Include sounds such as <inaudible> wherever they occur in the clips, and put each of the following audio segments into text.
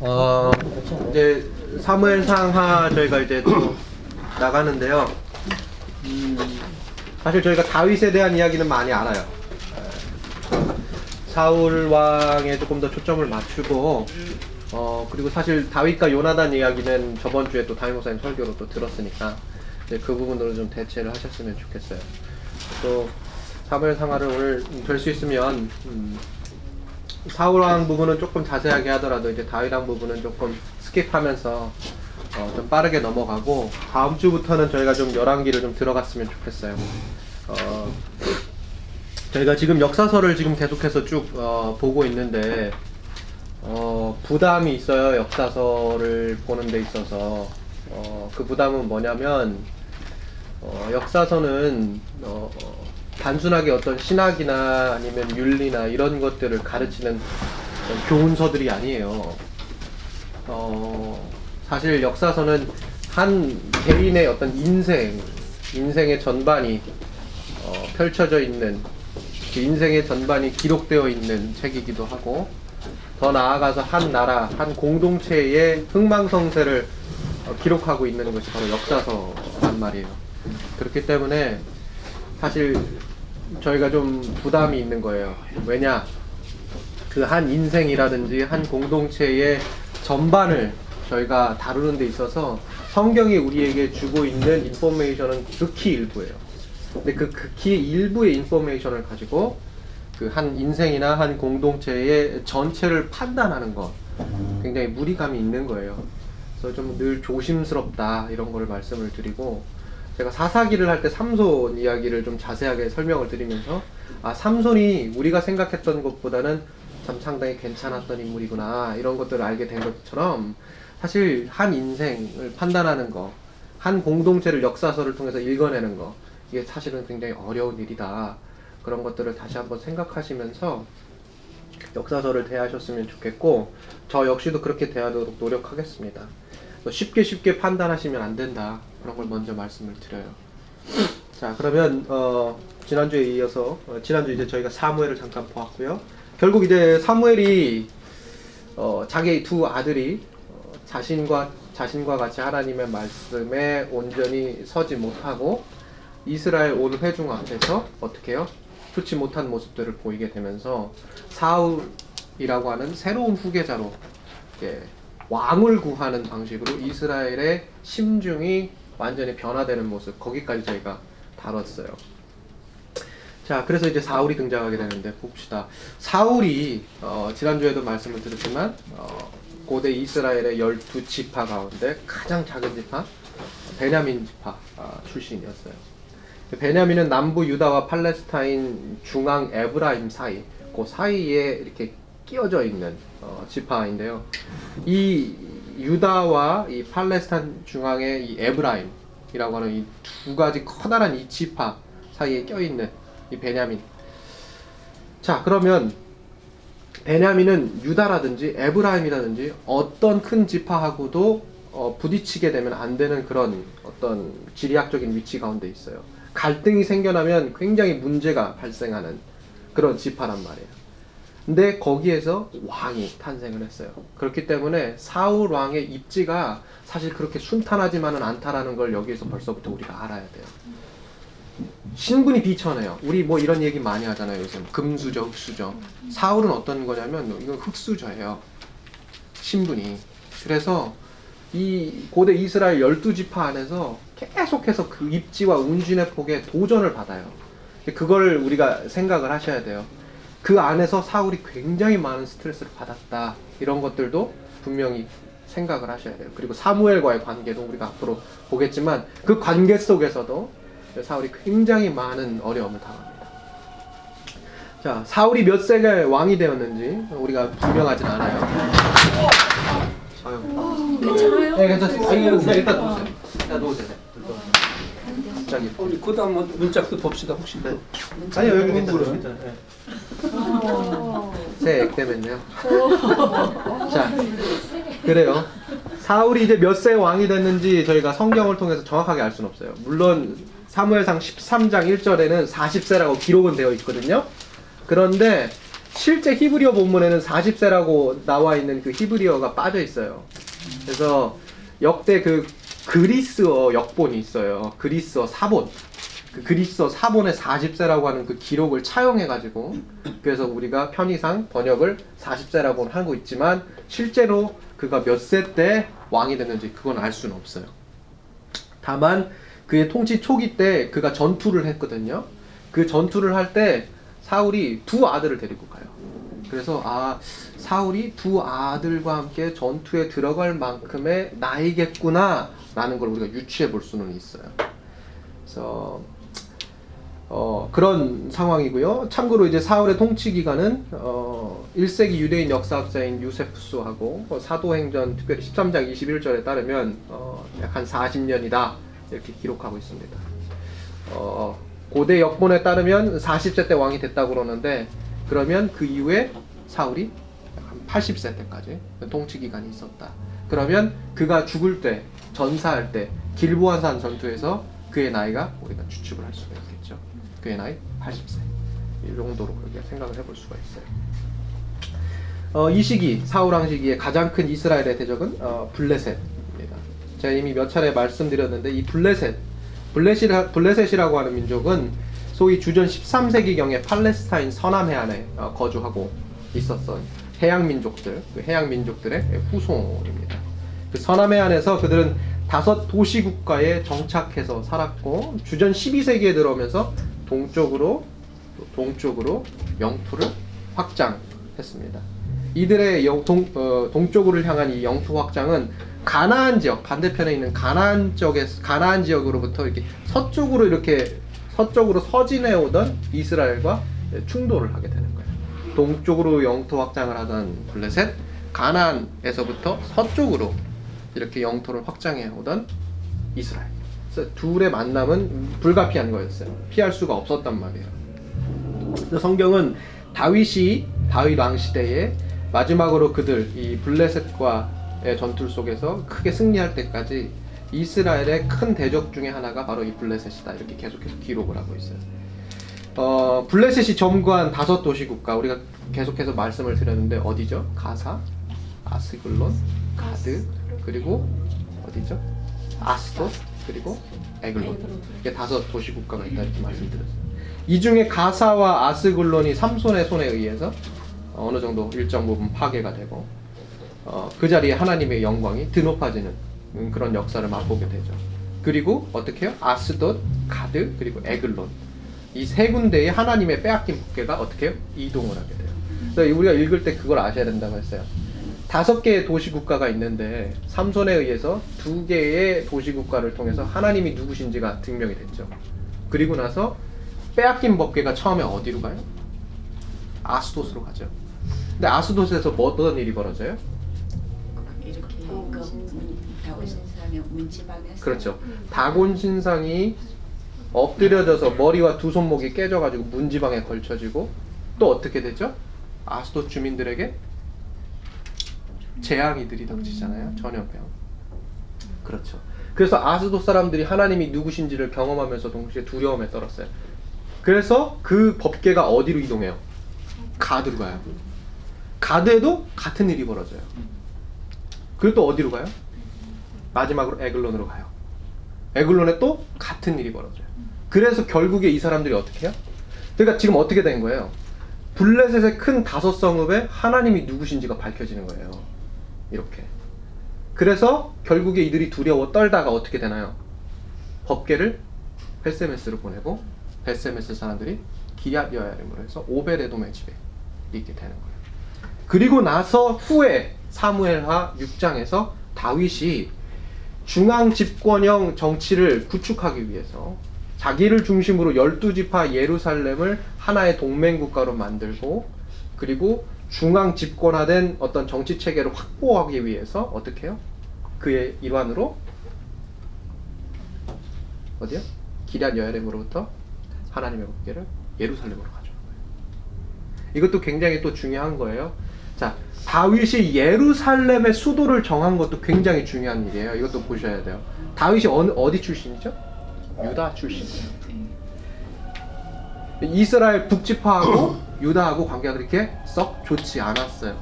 어, 이제 사무엘상하 저희가 이제 또 <coughs> 나가는데요. 음, 사실 저희가 다윗에 대한 이야기는 많이 알아요. 에, 사울 왕에 조금 더 초점을 맞추고 어 그리고 사실 다윗과 요나단 이야기는 저번 주에 또 다윗 목사님 설교로 또 들었으니까 이제 그 부분으로 좀 대체를 하셨으면 좋겠어요. 또 사무엘 상하를 오늘 될 수 있으면 음, 사울왕 부분은 조금 자세하게 하더라도 이제 다윗왕 부분은 조금 스킵하면서 어, 좀 빠르게 넘어가고 다음 주부터는 저희가 좀 열왕기를 좀 들어갔으면 좋겠어요. 어, 저희가 지금 역사서를 지금 계속해서 쭉 어, 보고 있는데 어, 부담이 있어요. 역사서를 보는 데 있어서 어, 그 부담은 뭐냐면 어, 역사서는 어, 어, 단순하게 어떤 신학이나 아니면 윤리나 이런 것들을 가르치는 교훈서들이 아니에요. 어, 사실 역사서는 한 개인의 어떤 인생, 인생의 전반이 어, 펼쳐져 있는 그 인생의 전반이 기록되어 있는 책이기도 하고 더 나아가서 한 나라, 한 공동체의 흥망성쇠를 어, 기록하고 있는 것이 바로 역사서란 말이에요. 그렇기 때문에 사실 저희가 좀 부담이 있는 거예요. 왜냐? 그 한 인생이라든지 한 공동체의 전반을 저희가 다루는 데 있어서 성경이 우리에게 주고 있는 인포메이션은 극히 일부예요. 근데 그 극히 일부의 인포메이션을 가지고 그 한 인생이나 한 공동체의 전체를 판단하는 것 굉장히 무리감이 있는 거예요. 그래서 좀 늘 조심스럽다 이런 거를 말씀을 드리고 제가 사사기를 할 때 삼손 이야기를 좀 자세하게 설명을 드리면서 아 삼손이 우리가 생각했던 것보다는 참 상당히 괜찮았던 인물이구나 이런 것들을 알게 된 것처럼 사실 한 인생을 판단하는 거, 한 공동체를 역사서를 통해서 읽어내는 거 이게 사실은 굉장히 어려운 일이다 그런 것들을 다시 한번 생각하시면서 역사서를 대하셨으면 좋겠고 저 역시도 그렇게 대하도록 노력하겠습니다. 쉽게 쉽게 판단하시면 안 된다 그런 걸 먼저 말씀을 드려요. 자 그러면 어, 지난주에 이어서 어, 지난주 이제 저희가 사무엘을 잠깐 보았고요. 결국 이제 사무엘이 어, 자기 두 아들이 어, 자신과 자신과 같이 하나님의 말씀에 온전히 서지 못하고 이스라엘 온 회중 앞에서 어떻게 해요? 좋지 못한 모습들을 보이게 되면서 사울이라고 하는 새로운 후계자로 예, 왕을 구하는 방식으로 이스라엘의 심중이 완전히 변화되는 모습 거기까지 저희가 다뤘어요. 자, 그래서 이제 사울이 등장하게 되는데 봅시다. 사울이 어, 지난주에도 말씀을 드렸지만 어, 고대 이스라엘의 열두 지파 가운데 가장 작은 지파 베냐민 지파 아, 출신이었어요. 베냐민은 남부 유다와 팔레스타인 중앙 에브라임 사이 그 사이에 이렇게 끼어져 있는 어, 지파인데요. 이 유다와 이 팔레스타인 중앙의 이 에브라임이라고 하는 이 두 가지 커다란 이 지파 사이에 껴 있는 이 베냐민. 자, 그러면 베냐민은 유다라든지 에브라임이라든지 어떤 큰 지파하고도 어, 부딪히게 되면 안 되는 그런 어떤 지리학적인 위치 가운데 있어요. 갈등이 생겨나면 굉장히 문제가 발생하는 그런 지파란 말이에요. 근데 거기에서 왕이 탄생을 했어요. 그렇기 때문에 사울 왕의 입지가 사실 그렇게 순탄하지만은 않다라는 걸 여기에서 벌써부터 우리가 알아야 돼요. 신분이 비천해요. 우리 뭐 이런 얘기 많이 하잖아요. 요즘 금수저, 흑수저. 사울은 어떤 거냐면 이건 흑수저예요. 신분이. 그래서 이 고대 이스라엘 열두 지파 안에서 계속해서 그 입지와 운진의 폭에 도전을 받아요. 그걸 우리가 생각을 하셔야 돼요. 그 안에서 사울이 굉장히 많은 스트레스를 받았다. 이런 것들도 분명히 생각을 하셔야 돼요. 그리고 사무엘과의 관계도 우리가 앞으로 보겠지만 그 관계 속에서도 사울이 굉장히 많은 어려움을 당합니다. 자, 사울이 몇 세가 왕이 되었는지 우리가 분명하진 않아요. 아유. 괜찮아요? 네, 괜찮습니다. 일단 놓으세요. 일단 놓으세요. 갑자기. 우리 그도 한번 문짝도 봅시다 혹시. 네. 아니요, 여기 괜찮습니다. 네. 새 액땜했네요. 자, 그래요. 사울이 이제 몇 세 왕이 됐는지 저희가 성경을 통해서 정확하게 알 수는 없어요. 물론 사무엘상 13장 1절에는 40세라고 기록은 되어 있거든요. 그런데 실제 히브리어 본문에는 40세라고 나와 있는 그 히브리어가 빠져 있어요. 그래서 역대 그 그리스어 역본이 있어요. 그리스어 사본. 그 그리스어 사본의 40세라고 하는 그 기록을 차용해 가지고 그래서 우리가 편의상 번역을 40세라고 하고 있지만 실제로 그가 몇 세 때 왕이 됐는지 그건 알 수는 없어요. 다만 그의 통치 초기 때 그가 전투를 했거든요. 그 전투를 할 때 사울이 두 아들을 데리고 가요. 그래서 아 사울이 두 아들과 함께 전투에 들어갈 만큼의 나이겠구나 라는 걸 우리가 유추해 볼 수는 있어요. 그래서 어, 그런 상황이고요. 참고로 이제 사울의 통치 기간은 어, 1세기 유대인 역사학자인 유세프스하고 어, 사도행전 특별히 13장 21절에 따르면 어, 약 한 40년이다 이렇게 기록하고 있습니다. 어, 고대 역본에 따르면 40세 때 왕이 됐다고 그러는데 그러면 그 이후에 사울이 한 80세 때까지 통치 기간이 있었다. 그러면 그가 죽을 때 전사할 때 길보안산 전투에서 그의 나이가 우리가 추측을 할 수가 있겠죠. 그의 나이 80세. 이 정도로 우리가 생각을 해볼 수가 있어요. 어, 이 시기 왕 시기에 가장 큰 이스라엘의 대적은 어, 블레셋입니다. 제가 이미 몇 차례 말씀드렸는데 이 블레셋, 블레셋 블레셋이라고 하는 민족은 소위 주전 13세기경에 팔레스타인 서남 해안에 어, 거주하고 있었던 해양 민족들, 그 해양 민족들의 후손입니다. 그 서남 해 안에서 그들은 다섯 도시 국가에 정착해서 살았고 주전 12세기에 들어오면서 동쪽으로 동쪽으로 영토를 확장했습니다. 이들의 영, 동, 어, 동쪽으로 향한 이 영토 확장은 가나안 지역 반대편에 있는 가나안 쪽에 가나안 지역으로부터 이렇게 서쪽으로 이렇게 서쪽으로 서진해 오던 이스라엘과 충돌을 하게 되는 거예요. 동쪽으로 영토 확장을 하던 블레셋, 가나안에서부터 서쪽으로 이렇게 영토를 확장해 오던 이스라엘. 그래서 둘의 만남은 불가피한 거였어요. 피할 수가 없었단 말이에요. 그래서 성경은 다윗이 다윗 왕 시대에 마지막으로 그들 이 블레셋과의 전투 속에서 크게 승리할 때까지 이스라엘의 큰 대적 중에 하나가 바로 이 블레셋이다 이렇게 계속해서 기록을 하고 있어요. 어, 블레셋이 점거한 다섯 도시 국가 우리가 계속해서 말씀을 드렸는데 어디죠? 가사, 아스글론, 가드 그리고 어디죠? 아스돗 그리고 에글론 이게 다섯 도시 국가가 있다 이렇게 말씀드렸어요. 이 중에 가사와 아스글론이 삼손의 손에 의해서 어느 정도 일정 부분 파괴가 되고 어, 그 자리에 하나님의 영광이 드높아지는 그런 역사를 맛보게 되죠. 그리고 어떻게 해요? 아스돗, 가드, 그리고 에글론 이 세 군데의 하나님의 빼앗긴 법궤가 어떻게 해요? 이동을 하게 돼요. 그래서 우리가 읽을 때 그걸 아셔야 된다고 했어요. 다섯 개의 도시 국가가 있는데 삼손에 의해서 두 개의 도시 국가를 통해서 하나님이 누구신지가 증명이 됐죠. 그리고 나서 빼앗긴 법궤가 처음에 어디로 가요? 아스돗으로 가죠. 근데 아스돗에서 뭐 어떤 일이 벌어져요? 이렇게 그 다고 신사람이 문지방에서 그렇죠. 다곤 신상이 엎드려져서 머리와 두 손목이 깨져가지고 문지방에 걸쳐지고 또 어떻게 되죠? 아스돗 주민들에게 재앙이 들이 닥치잖아요. 전염병. 그렇죠. 그래서 아스돗 사람들이 하나님이 누구신지를 경험하면서 동시에 두려움에 떨었어요. 그래서 그 법계가 어디로 이동해요? 가드로 가요. 가드에도 같은 일이 벌어져요. 그리고 또 어디로 가요? 마지막으로 에글론으로 가요. 에글론에 또 같은 일이 벌어져요. 그래서 결국에 이 사람들이 어떻게 해요? 그러니까 지금 어떻게 된 거예요? 블레셋의 큰 다섯 성읍에 하나님이 누구신지가 밝혀지는 거예요. 이렇게. 그래서 결국에 이들이 두려워 떨다가 어떻게 되나요? 법계를 베세메스로 보내고 베세메스 사람들이 기얏 여야림으로 해서 오베레돔의 집에 있게 되는 거예요. 그리고 나서 후에 사무엘하 6장에서 다윗이 중앙 집권형 정치를 구축하기 위해서 자기를 중심으로 열두 지파 예루살렘을 하나의 동맹 국가로 만들고 그리고 중앙 집권화된 어떤 정치 체계를 확보하기 위해서 어떻게 해요? 그의 일환으로 어디요? 기럇 여야렘으로부터 하나님의 법궤를 예루살렘으로 가져온 거예요. 이것도 굉장히 또 중요한 거예요. 자, 다윗이 예루살렘의 수도를 정한 것도 굉장히 중요한 일이에요. 이것도 보셔야 돼요. 다윗이 어느, 어디 출신이죠? 유다 출신이에요. 이스라엘 북지파하고 유다하고 관계가 그렇게 썩 좋지 않았어요.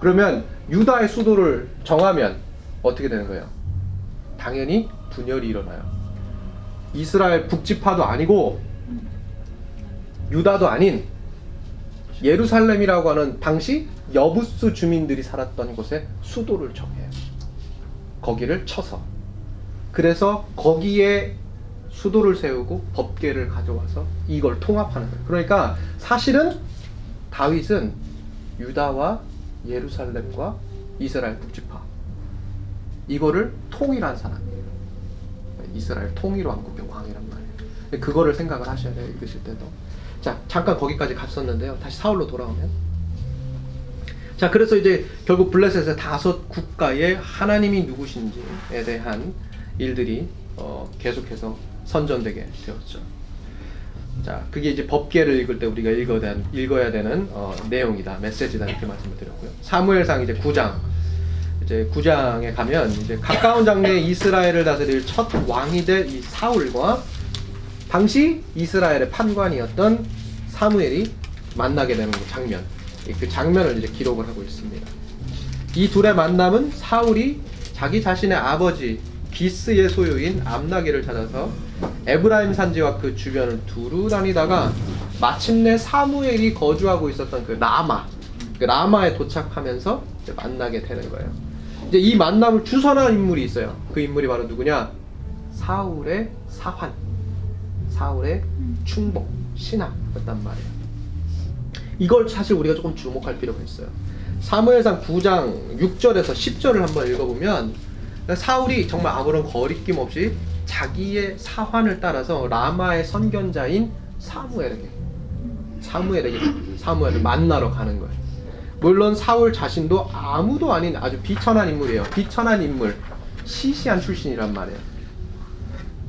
그러면 유다의 수도를 정하면 어떻게 되는 거예요? 당연히 분열이 일어나요. 이스라엘 북지파도 아니고 유다도 아닌 예루살렘이라고 하는 당시 여부스 주민들이 살았던 곳에 수도를 정해요. 거기를 쳐서. 그래서 거기에 수도를 세우고 법계를 가져와서 이걸 통합하는 거예요. 그러니까 사실은 다윗은 유다와 예루살렘과 이스라엘 북지파 이거를 통일한 사람이에요. 이스라엘 통일 왕국의 왕이란 말이에요. 그거를 생각을 하셔야 돼요. 읽으실 때도. 자, 잠깐 거기까지 갔었는데요. 다시 사울로 돌아오면. 자, 그래서 이제 결국 블레셋의 다섯 국가의 하나님이 누구신지에 대한 일들이 어, 계속해서 선전되게 되었죠. 자, 그게 이제 법계를 읽을 때 우리가 읽어야 읽어야 되는 어, 내용이다, 메시지다 이렇게 말씀을 드렸고요. 사무엘상 이제 9장 이제 9장에 가면 이제 가까운 장래에 이스라엘을 다스릴 첫 왕이 될 이 사울과 당시 이스라엘의 판관이었던 사무엘이 만나게 되는 그 장면, 그 장면을 이제 기록을 하고 있습니다. 이 둘의 만남은 사울이 자기 자신의 아버지 기스의 소유인 암나기를 찾아서 에브라임 산지와 그 주변을 두루 다니다가 마침내 사무엘이 거주하고 있었던 그 라마, 그 라마에 도착하면서 만나게 되는 거예요. 이제 이 만남을 주선한 인물이 있어요. 그 인물이 바로 누구냐? 사울의 사환, 사울의 충복, 신하였단 말이에요. 이걸 사실 우리가 조금 주목할 필요가 있어요. 사무엘상 9장 6절에서 10절을 한번 읽어보면 사울이 정말 아무런 거리낌 없이 자기의 사환을 따라서 라마의 선견자인 사무엘에게 사무엘에게 사무엘을 만나러 가는 거예요. 물론 사울 자신도 아무도 아닌 아주 비천한 인물이에요. 비천한 인물, 시시한 출신이란 말이에요.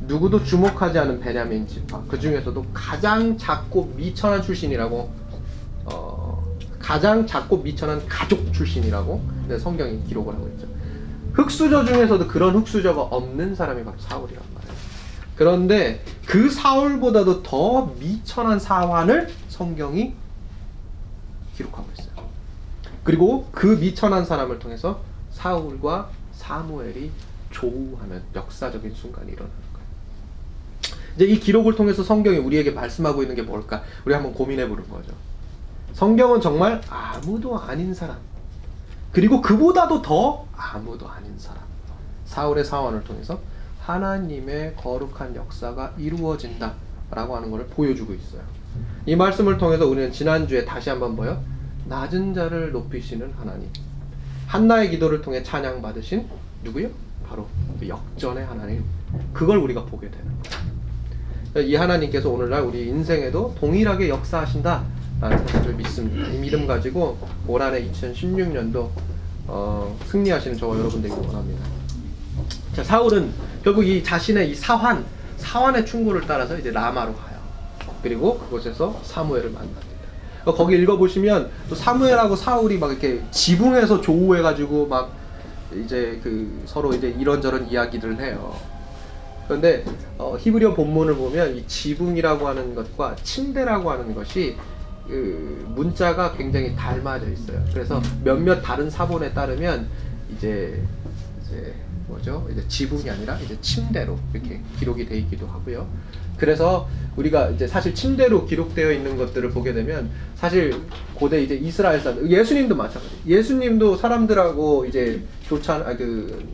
누구도 주목하지 않은 베냐민 지파 그 중에서도 가장 작고 미천한 출신이라고 어, 가장 작고 미천한 가족 출신이라고 네, 성경이 기록을 하고 있죠. 흑수저 중에서도 그런 흑수저가 없는 사람이 바로 사울이란 말이에요. 그런데 그 사울보다도 더 미천한 사환을 성경이 기록하고 있어요. 그리고 그 미천한 사람을 통해서 사울과 사무엘이 조우하는 역사적인 순간이 일어나는 거예요. 이제 이 기록을 통해서 성경이 우리에게 말씀하고 있는 게 뭘까? 우리 한번 고민해 보는 거죠. 성경은 정말 아무도 아닌 사람, 그리고 그보다도 더 아무도 아닌 사람, 사울의 사원을 통해서 하나님의 거룩한 역사가 이루어진다 라고 하는 것을 보여주고 있어요. 이 말씀을 통해서 우리는 지난주에 다시 한번 뭐요? 낮은 자를 높이시는 하나님. 한나의 기도를 통해 찬양 받으신 누구요? 바로 그 역전의 하나님. 그걸 우리가 보게 거예요. 이 하나님께서 오늘날 우리 인생에도 동일하게 역사하신다라는 사실을 믿습니다. 이 믿음 가지고 올 한해 2016년도 어, 승리하시는 저와 여러분 되길 원합니다. 자, 사울은 결국 이 자신의 이 사환, 사환의 충고를 따라서 이제 라마로 가요. 그리고 그곳에서 사무엘을 만납니다. 거기 읽어보시면 또 사무엘하고 사울이 막 이렇게 지붕에서 조우해가지고 막 이제 그 서로 이제 이런저런 이야기를 해요. 그런데 어, 히브리어 본문을 보면 이 지붕이라고 하는 것과 침대라고 하는 것이 그 문자가 굉장히 닮아져 있어요. 그래서 몇몇 다른 사본에 따르면 이제 이제 뭐죠? 이제 지붕이 아니라 이제 침대로 이렇게 기록이 돼 있기도 하고요. 그래서 우리가 이제 사실 침대로 기록되어 있는 것들을 보게 되면 사실 고대 이제 이스라엘 사람 예수님도 마찬가지. 예수님도 사람들하고 이제 교찬 아그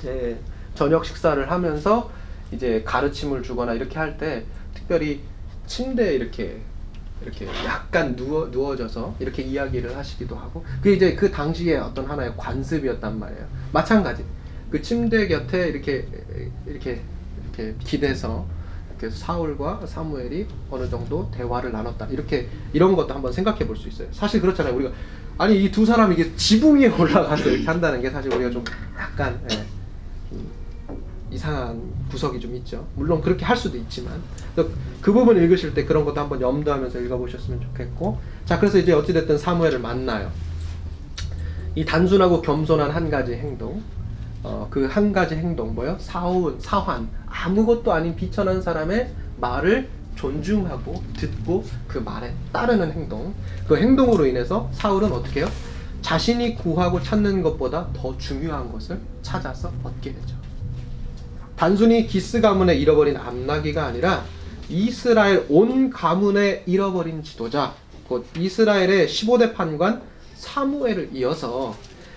이제 저녁 식사를 하면서 이제 가르침을 주거나 이렇게 할 때 특별히 침대에 이렇게 이렇게 약간 누워 누워져서 이렇게 이야기를 하시기도 하고 그게 이제 그 당시에 어떤 하나의 관습이었단 말이에요. 마찬가지 그 침대 곁에 이렇게 이렇게 이렇게 기대서 이렇게 사울과 사무엘이 어느 정도 대화를 나눴다 이렇게 이런 것도 한번 생각해 볼 수 있어요. 사실 그렇잖아요. 우리가 아니 이 두 사람이 이게 지붕 위에 <laughs> 올라가서 이렇게 한다는 게 사실 우리가 좀 약간 예, 음, 이상한 구석이 좀 있죠. 물론 그렇게 할 수도 있지만 그 부분 읽으실 때 그런 것도 한번 염두하면서 읽어보셨으면 좋겠고 자 그래서 이제 어찌됐든 사무엘을 만나요. 이 단순하고 겸손한 한 가지 행동 어, 그 한 가지 행동 뭐요? 사운, 사환 아무것도 아닌 비천한 사람의 말을 존중하고 듣고 그 말에 따르는 행동. 그 행동으로 인해서 사울은 어떻게 해요? 자신이 구하고 찾는 것보다 더 중요한 것을 찾아서 얻게 되죠. 단순히 기스 가문에 잃어버린 암나기가 아니라 이스라엘 온 가문에 잃어버린 지도자, 곧 이스라엘의 15대 판관 사무엘을 이어서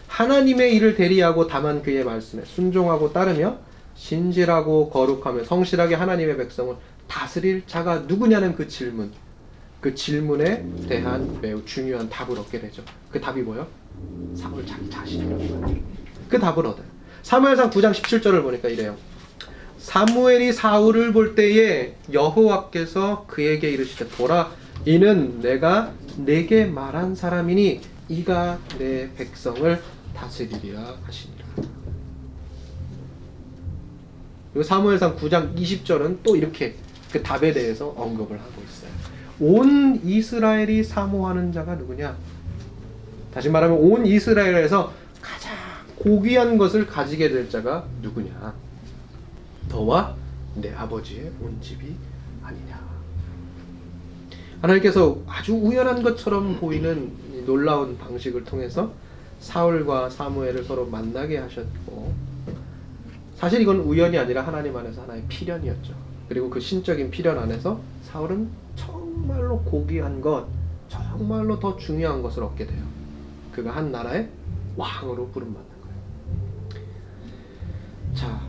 하나님의 일을 대리하고 다만 그의 말씀에 순종하고 따르며 신실하고 거룩하며 성실하게 하나님의 백성을 다스릴 자가 누구냐는 그 질문. 그 질문에 대한 매우 중요한 답을 얻게 되죠. 그 답이 뭐요? 사울 자기 자신이라고 그 답을 얻어요. 사무엘상 9장 17절을 보니까 이래요. 사무엘이 사울을 볼 때에 여호와께서 그에게 이르시되 보라 이는 내가 내게 말한 사람이니 이가 내 백성을 다스리리라 하시니라. 그리고 사무엘상 9장 20절은 또 이렇게 그 답에 대해서 언급을 하고 있어요. 온 이스라엘이 사모하는 자가 누구냐? 다시 말하면 온 이스라엘에서 가장 고귀한 것을 가지게 될 자가 누구냐? 너와 내 아버지의 온 집이 아니냐. 하나님께서 아주 우연한 것처럼 보이는 이 놀라운 방식을 통해서 사울과 사무엘을 서로 만나게 하셨고 사실 이건 우연이 아니라 하나님 안에서 하나의 필연이었죠. 그리고 그 신적인 필연 안에서 사울은 정말로 고귀한 것, 정말로 더 중요한 것을 얻게 돼요. 그가 한 나라의 왕으로 부름받는 거예요. 자,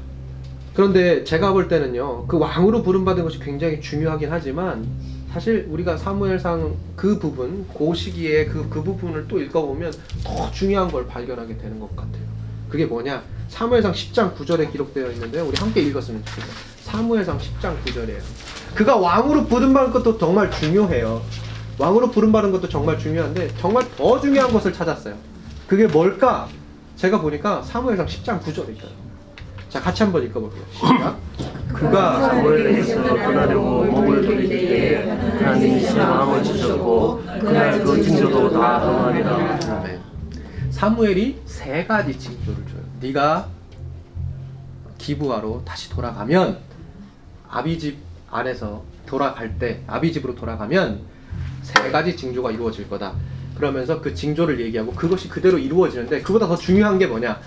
그런데 제가 볼 때는요, 그 왕으로 부름받은 것이 굉장히 중요하긴 하지만 사실 우리가 사무엘상 그 부분, 그 시기에 그, 그 부분을 또 읽어보면 더 중요한 걸 발견하게 되는 것 같아요. 그게 뭐냐? 사무엘상 10장 9절에 기록되어 있는데 우리 함께 읽었으면 좋겠어요. 사무엘상 10장 9절이에요. 그가 왕으로 부름받은 것도 정말 중요해요. 왕으로 부름받은 것도 정말 중요한데 정말 더 중요한 것을 찾았어요. 그게 뭘까? 제가 보니까 사무엘상 10장 9절에 있어요. 자, 같이 한번 읽어볼게요. 시작. 그가 사무엘에서 떠나려고 몸을 때에 하나님이 새 마음을 주셨고 그날 그 징조도 다 응하리라 아멘. 사무엘이 세 가지 징조를 줘요. 네가 기부하러 다시 돌아가면 아비 집 안에서 돌아갈 때 아비 집으로 돌아가면 세 가지 징조가 이루어질 거다. 그러면서 그 징조를 얘기하고 그것이 그대로 이루어지는데 그보다 더 중요한 게 뭐냐?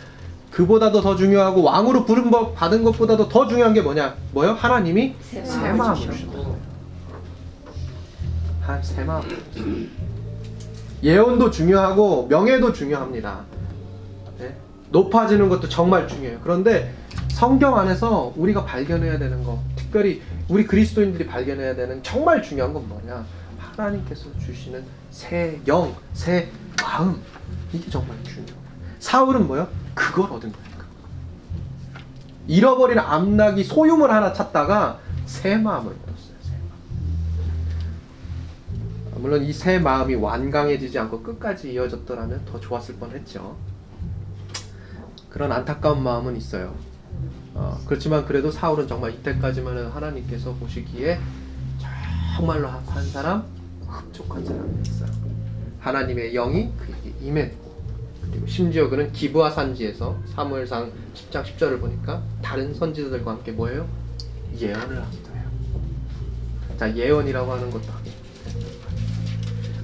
그보다도 더 중요하고 왕으로 부름 법 받은 것보다도 더 중요한 게 뭐냐? 뭐요? 하나님이 새새 마음을. 주셨다. 한새 마음. 예언도 중요하고 명예도 중요합니다. 네? 높아지는 것도 정말 중요해요. 그런데 성경 안에서 우리가 발견해야 되는 거, 특별히 우리 그리스도인들이 발견해야 되는 정말 중요한 건 뭐냐? 하나님께서 주시는 새 영, 새 마음. 이게 정말 중요해요. 사울은 뭐요? 그걸 얻은 거예요. 잃어버린 암낙이 소유물 하나 찾다가 새 마음을 얻었어요. 새 마음. 물론 이 새 마음이 완강해지지 않고 끝까지 이어졌더라면 더 좋았을 뻔했죠. 그런 안타까운 마음은 있어요. 어, 그렇지만 그래도 사울은 정말 이때까지만은 하나님께서 보시기에 정말로 한 사람, 흡족한 사람이었어요. 하나님의 영이 그에게 임했고 그리고 심지어 그는 기브아 산지에서 사무엘상 10장 10절을 보니까 다른 선지자들과 함께 뭐예요? 예언을 하기도 해요. 자 예언이라고 하는 것도 하게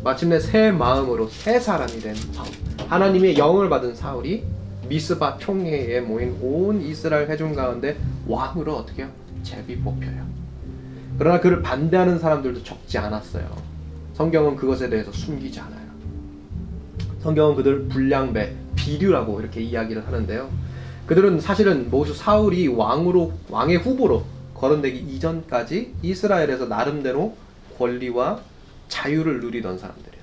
마침내 새 마음으로 새 사람이 된 사울. 하나님의 영을 받은 사울이 미스바 총회에 모인 온 이스라엘 회중 가운데 왕으로 어떻게 해요? 제비 뽑혀요. 그러나 그를 반대하는 사람들도 적지 않았어요. 성경은 그것에 대해서 숨기지 않아요. 성경은 그들 불량배, 비류라고 이렇게 이야기를 하는데요. 그들은 사실은 모두 사울이 왕으로 왕의 후보로 거론되기 이전까지 이스라엘에서 나름대로 권리와 자유를 누리던 사람들이었어요.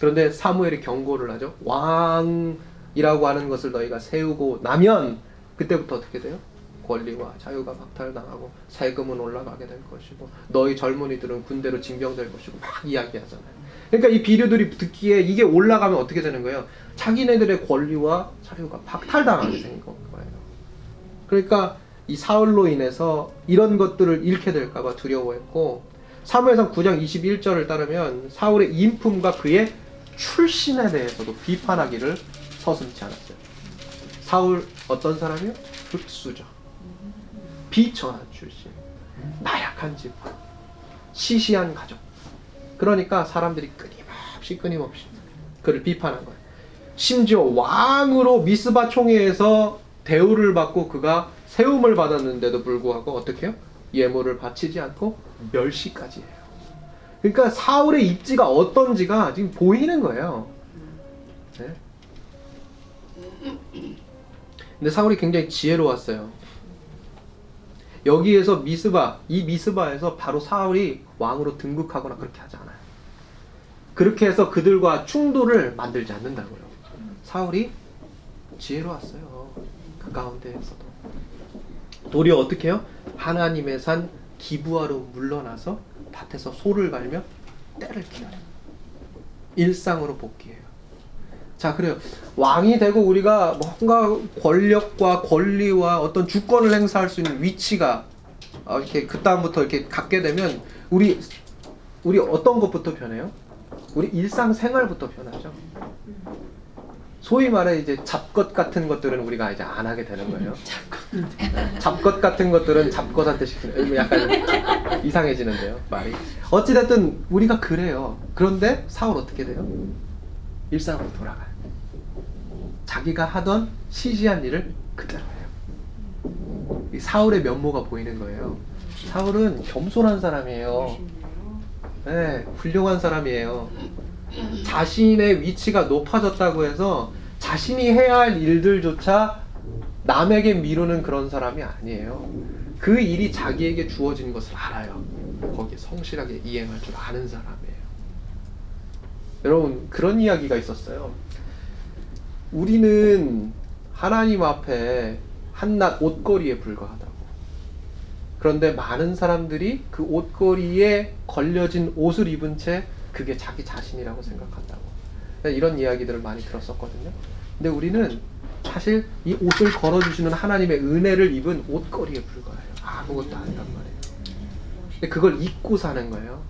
그런데 사무엘이 경고를 하죠. 왕이라고 하는 것을 너희가 세우고 나면 그때부터 어떻게 돼요? 권리와 자유가 박탈당하고 세금은 올라가게 될 것이고 너희 젊은이들은 군대로 징병될 것이고 막 이야기하잖아요. 그러니까 이 비류들이 듣기에 이게 올라가면 어떻게 되는 거예요? 자기네들의 권리와 자유가 박탈당하게 된 거예요. 그러니까 이 사울로 인해서 이런 것들을 잃게 될까봐 두려워했고 사무엘상 9장 21절을 따르면 사울의 인품과 그의 출신에 대해서도 비판하기를 서슴지 않았어요. 사울 어떤 사람이요? 흑수저, 비천한 출신, 나약한 집, 시시한 가족. 그러니까 사람들이 끊임없이 끊임없이 그를 비판한 거예요. 심지어 왕으로 미스바 총회에서 대우를 받고 그가 세움을 받았는데도 불구하고 어떻게 해요? 예물을 바치지 않고 멸시까지 해요. 그러니까 사울의 입지가 어떤지가 지금 보이는 거예요. 네? 근데 사울이 굉장히 지혜로웠어요. 여기에서 미스바, 이 미스바에서 바로 사울이 왕으로 등극하거나 그렇게 하지 않아요. 그렇게 해서 그들과 충돌을 만들지 않는다고요. 사울이 지혜로웠어요. 그 가운데에서도. 도리어 어떻게 해요? 하나님의 산 기부하러 물러나서 밭에서 소를 갈며 때를 기다려요. 일상으로 복귀해요. 자, 그래요. 왕이 되고 우리가 뭔가 권력과 권리와 어떤 주권을 행사할 수 있는 위치가 어, 이렇게 그 다음부터 이렇게 갖게 되면 우리 우리 어떤 것부터 변해요? 우리 일상 생활부터 변하죠. 소위 말해 이제 잡것 같은 것들은 우리가 이제 안 하게 되는 거예요. <laughs> 잡것 같은 것들은 잡것한테 시키는 약간 <laughs> 이상해지는데요 말이. 어찌됐든 우리가 그래요. 그런데 사울 어떻게 돼요? 일상으로 돌아가요. 자기가 하던 시시한 일을 그대로 해요. 이 사울의 면모가 보이는 거예요. 사울은 겸손한 사람이에요. 네, 훌륭한 사람이에요. 자신의 위치가 높아졌다고 해서 자신이 해야 할 일들조차 남에게 미루는 그런 사람이 아니에요. 그 일이 자기에게 주어진 것을 알아요. 거기에 성실하게 이행할 줄 아는 사람이에요. 여러분, 그런 이야기가 있었어요. 우리는 하나님 앞에 한낱 옷걸이에 불과하다고. 그런데 많은 사람들이 그 옷걸이에 걸려진 옷을 입은 채 그게 자기 자신이라고 생각한다고. 이런 이야기들을 많이 들었었거든요. 근데 우리는 사실 이 옷을 걸어주시는 하나님의 은혜를 입은 옷걸이에 불과해요. 아무것도 아니란 말이에요. 근데 그걸 입고 사는 거예요.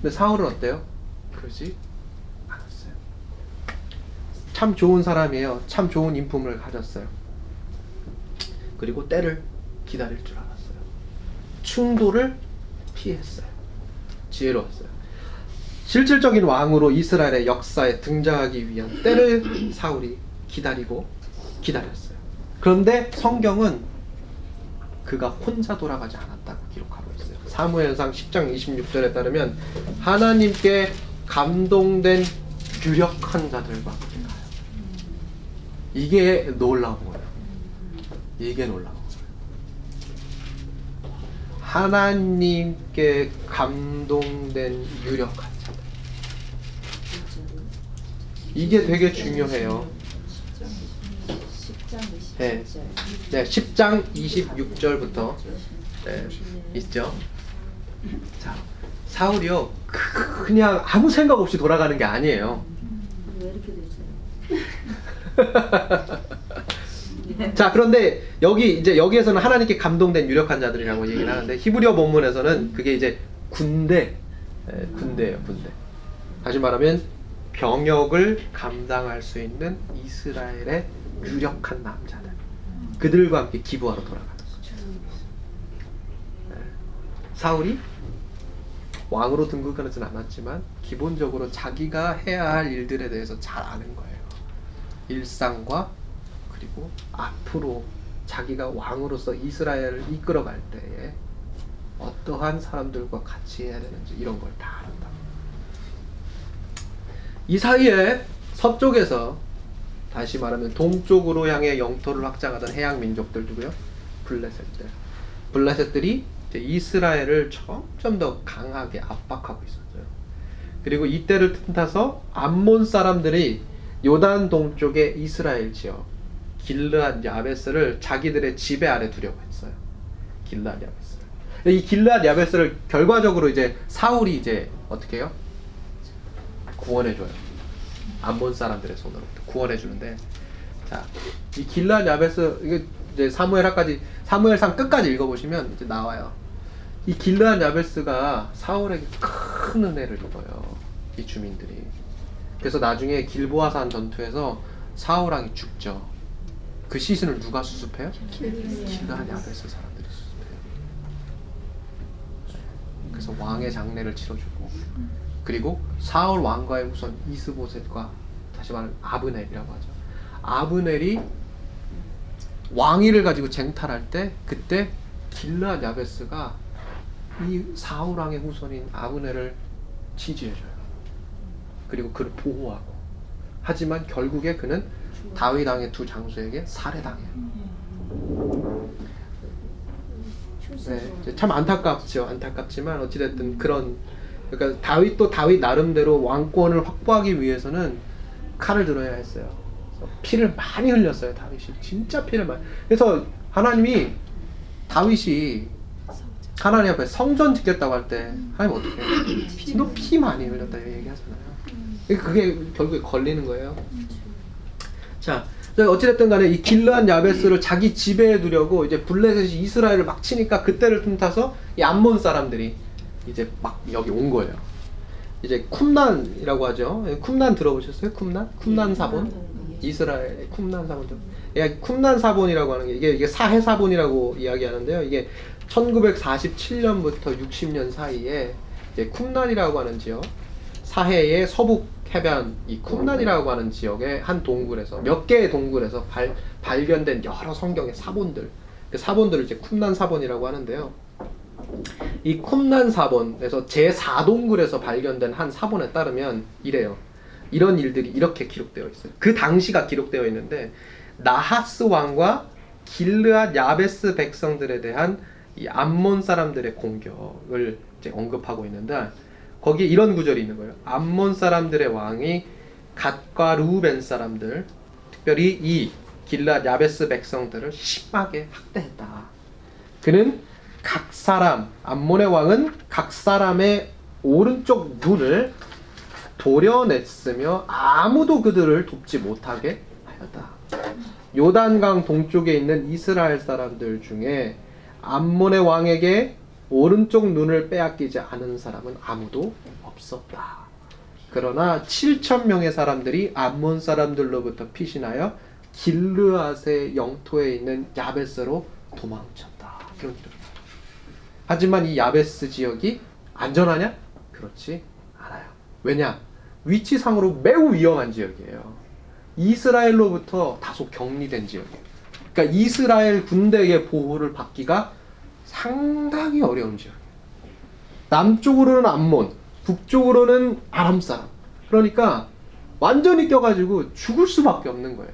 근데 사울은 어때요? 그러지 않았어요. 참 좋은 사람이에요. 참 좋은 인품을 가졌어요. 그리고 때를 기다릴 줄 알았어요. 충돌을 피했어요. 지혜로웠어요. 실질적인 왕으로 이스라엘의 역사에 등장하기 위한 때를 <clears throat> 사울이 기다리고 기다렸어요. 그런데 성경은 그가 혼자 돌아가지 않았다고 기록하고 있어요. 사무엘상 10장 26절에 따르면 하나님께 감동된 유력한 자들과 함께 가요. 이게 놀라운 거예요. 이게 놀라운 거예요. 하나님께 감동된 유력한 자들. 이게 되게 중요해요. 10장 27절. 네. 네, 10장 26절부터 네, 있죠. 자, 사울이요 그냥 아무 생각 없이 돌아가는 게 아니에요. 왜 이렇게 되죠? <laughs> <laughs> 자, 그런데 여기 이제 여기에서는 하나님께 감동된 유력한 자들이라고 얘기를 하는데 히브리어 본문에서는 그게 이제 군대, 예, 군대예요, 군대. 다시 말하면 병역을 감당할 수 있는 이스라엘의 유력한 남자들. 그들과 함께 기부하러 돌아가는 거죠. 예. 사울이 왕으로 등극하지는 않았지만 기본적으로 자기가 해야 할 일들에 대해서 잘 아는 거예요. 일상과 그리고 앞으로 자기가 왕으로서 이스라엘을 이끌어갈 때에 어떠한 사람들과 같이 해야 되는지 이런 걸다 안다. 이 사이에 서쪽에서 다시 말하면 동쪽으로 향해 영토를 확장하던 해양 민족들 누구요? 블레셋들. 블레셋들이 이스라엘을 점점 더 강하게 압박하고 있었어요. 그리고 이때를 틈타서 암몬 사람들이 요단 동쪽의 이스라엘 지역 길르앗 야베스를 자기들의 지배 아래 두려고 했어요. 길르앗 야베스를. 이 길르앗 야베스를 결과적으로 이제 사울이 이제 어떻게 해요? 구원해 줘요. 암몬 사람들의 손으로부터 구원해 주는데 자, 이 길르앗 야베스 이게 이제 사무엘하까지 사무엘상 끝까지 읽어 보시면 이제 나와요. 이 길르앗 야베스가 사울에게 큰 은혜를 입어요. 이 주민들이. 그래서 나중에 길보아산 전투에서 사울 왕이 죽죠. 그 시신을 누가 수습해요? 길르앗 야베스 사람들이 수습해요. 그래서 왕의 장례를 치러주고 그리고 사울 왕과의 우선 이스보셋과 다시 말하면 아브넬이라고 하죠. 아브넬이 왕위를 가지고 쟁탈할 때 그때 길라 야베스가 이 사울 왕의 후손인 아브넬을 지지해줘요. 그리고 그를 보호하고 하지만 결국에 그는 다윗 왕의 두 장수에게 살해당해요. 네, 참 안타깝죠. 안타깝지만 어찌됐든 그런 그러니까 다윗도 다윗 나름대로 왕권을 확보하기 위해서는 칼을 들어야 했어요. 피를 많이 흘렸어요. 다윗이 진짜 피를 많이. 그래서 하나님이 다윗이 하나님 앞에 성전 짓겠다고 할 때 하나님 어떻게 해? 너 피 많이 흘렸다 얘기하잖아요. 그게 결국에 걸리는 거예요. 자, 어찌됐든 간에 이 길르한 야베스를 자기 지배해 두려고 이제 블레셋이 이스라엘을 막 치니까 그때를 틈타서 이 암몬 사람들이 이제 막 여기 온 거예요. 이제 쿰난이라고 하죠. 예, 쿰난 들어보셨어요? 쿰난? 쿰난 사본? 이스라엘 쿰난 사본 좀. 예, 쿰난 사본이라고 하는 게 이게 이게 사해 사본이라고 이야기하는데요. 이게 1947년부터 60년 사이에 이제 쿰난이라고 하는 지역 사해의 서북 해변 이 쿰난이라고 하는 지역의 한 동굴에서 몇 개의 동굴에서 발, 발견된 여러 성경의 사본들 그 사본들을 이제 쿰난 사본이라고 하는데요. 이 쿰난 사본에서 제 4동굴에서 발견된 한 사본에 따르면 이래요. 이런 일들이 이렇게 기록되어 있어요. 그 당시가 기록되어 있는데 나하스 왕과 길르앗 야베스 백성들에 대한 이 암몬 사람들의 공격을 이제 언급하고 있는데 거기에 이런 구절이 있는 거예요. 암몬 사람들의 왕이 갓과 루벤 사람들, 특별히 이 길라 야베스 백성들을 심하게 학대했다. 그는 각 사람, 암몬의 왕은 각 사람의 오른쪽 눈을 도려냈으며 아무도 그들을 돕지 못하게 하였다. 요단강 동쪽에 있는 이스라엘 사람들 중에 암몬의 왕에게 오른쪽 눈을 빼앗기지 않은 사람은 아무도 없었다. 그러나 7천 명의 사람들이 암몬 사람들로부터 피신하여 길르앗의 영토에 있는 야베스로 도망쳤다. 이런 나와요. 하지만 이 야베스 지역이 안전하냐? 그렇지 않아요. 왜냐? 위치상으로 매우 위험한 지역이에요. 이스라엘로부터 다소 격리된 지역이에요. 그러니까 이스라엘 군대의 보호를 받기가 상당히 어려운 지역이에요. 남쪽으로는 암몬, 북쪽으로는 아람 사람. 그러니까 완전히 껴가지고 죽을 수밖에 없는 거예요.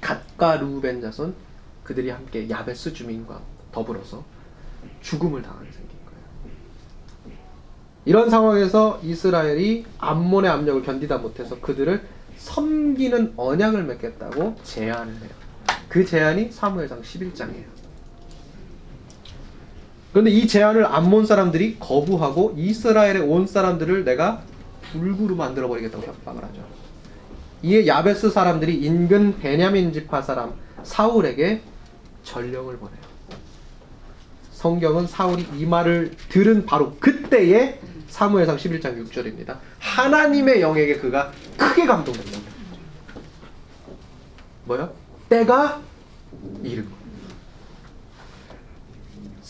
갓과 루벤 자손 그들이 함께 야베스 주민과 더불어서 죽음을 당하게 생긴 거예요. 이런 상황에서 이스라엘이 암몬의 압력을 견디다 못해서 그들을 섬기는 언약을 맺겠다고 제안을 해요. 그 제안이 사무엘상 11장이에요. 그런데 이 제안을 암몬 사람들이 거부하고 이스라엘에 온 사람들을 내가 불구로 만들어 버리겠다고 협박을 하죠. 이에 야베스 사람들이 인근 베냐민 지파 사람 사울에게 전령을 보내요. 성경은 사울이 이 말을 들은 바로 그때에 사무엘상 11장 6절입니다. 하나님의 영에게 그가 크게 감동된다. 뭐요? 때가 이른 거.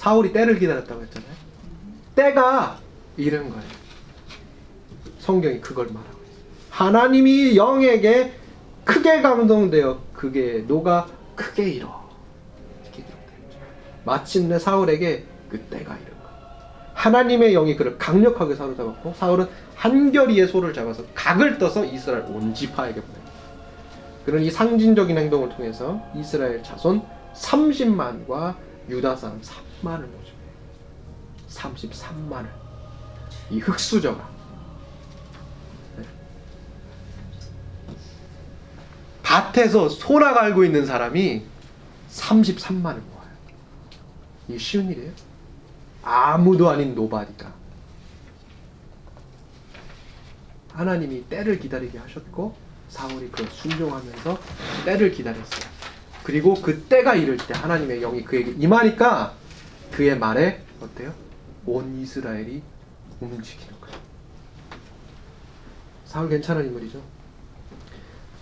사울이 때를 기다렸다고 했잖아요. 때가 이른 거예요. 성경이 그걸 말하고 있어요. 하나님이 영에게 크게 감동되어 그게 노가 크게 있죠. 마침내 사울에게 그 때가 이른 거예요. 하나님의 영이 그를 강력하게 사로잡았고 사울은 한결이의 소를 잡아서 각을 떠서 이스라엘 온 지파에게 보냅니다. 그런 이 상징적인 행동을 통해서 이스라엘 자손 30만과 유다 사람 3만을 모집해요. 33만을. 이 흙수저가. 네. 밭에서 소나 갈고 있는 사람이 33만을 모아요. 이게 쉬운 일이에요? 아무도 아닌 nobody가. 하나님이 때를 기다리게 하셨고 사울이 그 순종하면서 때를 기다렸어요. 그리고 그 때가 이를 때 하나님의 영이 그에게 임하니까 그의 말에 어때요? 온 이스라엘이 움직이는 거예요. 사울 괜찮은 인물이죠.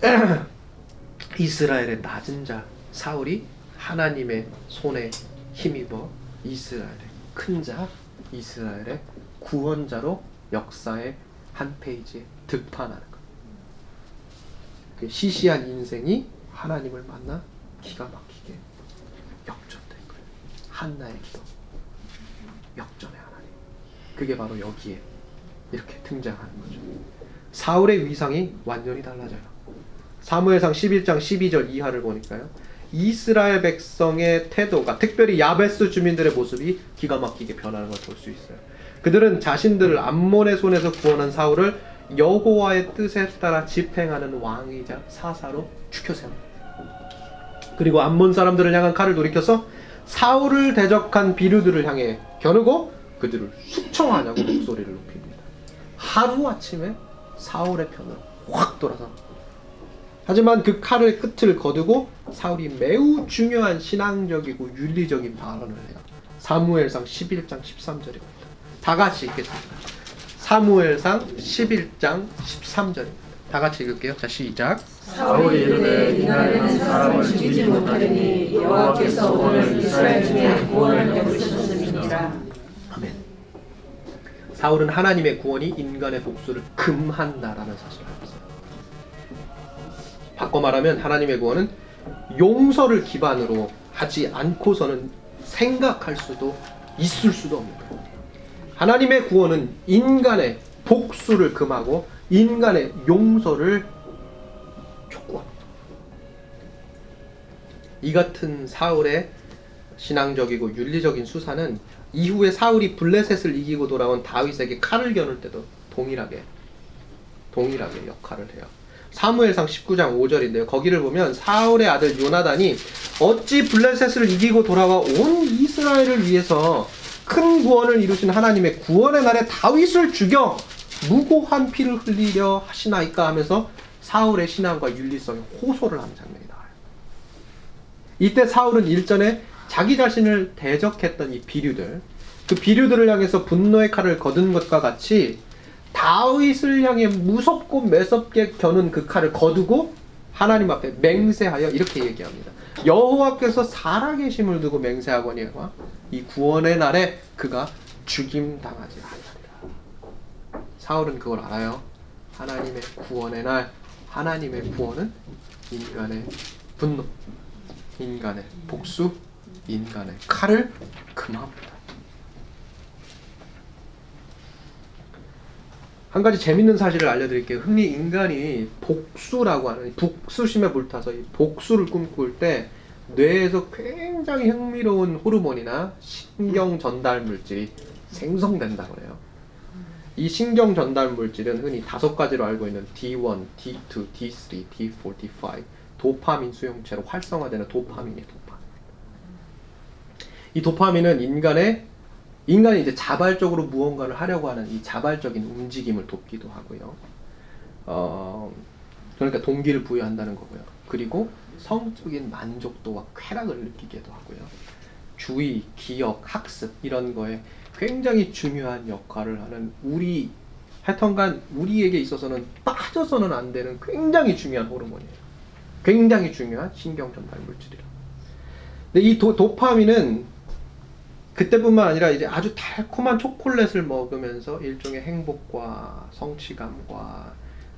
<clears throat> 이스라엘의 낮은 자 사울이 하나님의 손에 힘입어 이스라엘의 큰 자 이스라엘의 구원자로 역사의 한 페이지에 득판하는 것. 그 시시한 인생이 하나님을 만나 기가 막히게 거예요. 한나의 기도. 역전의 하나님. 그게 바로 여기에 이렇게 등장하는 거죠. 사울의 위상이 완전히 달라져요. 사무엘상 11장 12절 이하를 보니까요. 이스라엘 백성의 태도가 특별히 야베스 주민들의 모습이 기가 막히게 변하는 걸 볼 수 있어요. 그들은 자신들을 암몬의 손에서 구원한 사울을 여호와의 뜻에 따라 집행하는 왕이자 사사로 죽여 세웁니다. 그리고 암몬 사람들을 향한 칼을 돌이켜서 사울을 대적한 비류들을 향해 겨누고 그들을 숙청하냐고 목소리를 높입니다. 하루 아침에 사울의 편으로 확 돌아서 하지만 그 칼의 끝을 거두고 사울이 매우 중요한 신앙적이고 윤리적인 발언을 해요. 사무엘상 11장 13절입니다. 다 같이 읽겠습니다. 사무엘상 11장 13절입니다. 다 같이 읽을게요. 자, 시작. 사울이 이르되 이날에는 사람을 죽이지 못하리니 여호와께서 오늘 이스라엘 중에 구원을 베푸셨음이니라. 아멘. 사울은 하나님의 구원이 인간의 복수를 금한다라는 사실을 알았어요. 바꿔 말하면 하나님의 구원은 용서를 기반으로 하지 않고서는 생각할 수도 있을 수도 없는 거예요. 하나님의 구원은 인간의 복수를 금하고 인간의 용서를 촉구합니다. 이 같은 사울의 신앙적이고 윤리적인 수사는 이후에 사울이 블레셋을 이기고 돌아온 다윗에게 칼을 겨눌 때도 동일하게 동일하게 역할을 해요. 사무엘상 19장 5절인데요. 거기를 보면 사울의 아들 요나단이 어찌 블레셋을 이기고 돌아와 온 이스라엘을 위해서 큰 구원을 이루신 하나님의 구원의 날에 다윗을 죽여 무고한 피를 흘리려 하시나이까 하면서 사울의 신앙과 윤리성에 호소를 하는 장면이 나와요. 이때 사울은 일전에 자기 자신을 대적했던 이 비류들, 그 비류들을 향해서 분노의 칼을 거둔 것과 같이 다윗을 향해 무섭고 매섭게 겨눈 그 칼을 거두고 하나님 앞에 맹세하여 이렇게 얘기합니다. 여호와께서 살아계심을 두고 맹세하거니와 이 구원의 날에 그가 죽임 당하지 아니하리라. 사울은 그걸 알아요. 하나님의 구원의 날, 하나님의 구원은 인간의 분노, 인간의 복수, 인간의 칼을 금합니다. 한 가지 재밌는 사실을 알려드릴게요. 흔히 인간이 복수라고 하는 복수심에 불타서 이 복수를 꿈꿀 때 뇌에서 굉장히 흥미로운 호르몬이나 신경 전달 물질이 생성된다고 해요. 이 신경 전달 물질은 흔히 다섯 가지로 알고 있는 D1, D2, D3, D4, D5 도파민 수용체로 활성화되는 도파민이 도파민. 이 도파민은 인간의 인간이 이제 자발적으로 무언가를 하려고 하는 이 자발적인 움직임을 돕기도 하고요. 어, 그러니까 동기를 부여한다는 거고요. 그리고 성적인 만족도와 쾌락을 느끼기도 하고요. 주의, 기억, 학습 이런 거에 굉장히 중요한 역할을 하는 우리 하여튼간 우리에게 있어서는 빠져서는 안 되는 굉장히 중요한 호르몬이에요. 굉장히 중요한 신경 전달 물질이라. 근데 이 도, 도파민은 그때뿐만 아니라 이제 아주 달콤한 초콜릿을 먹으면서 일종의 행복과 성취감과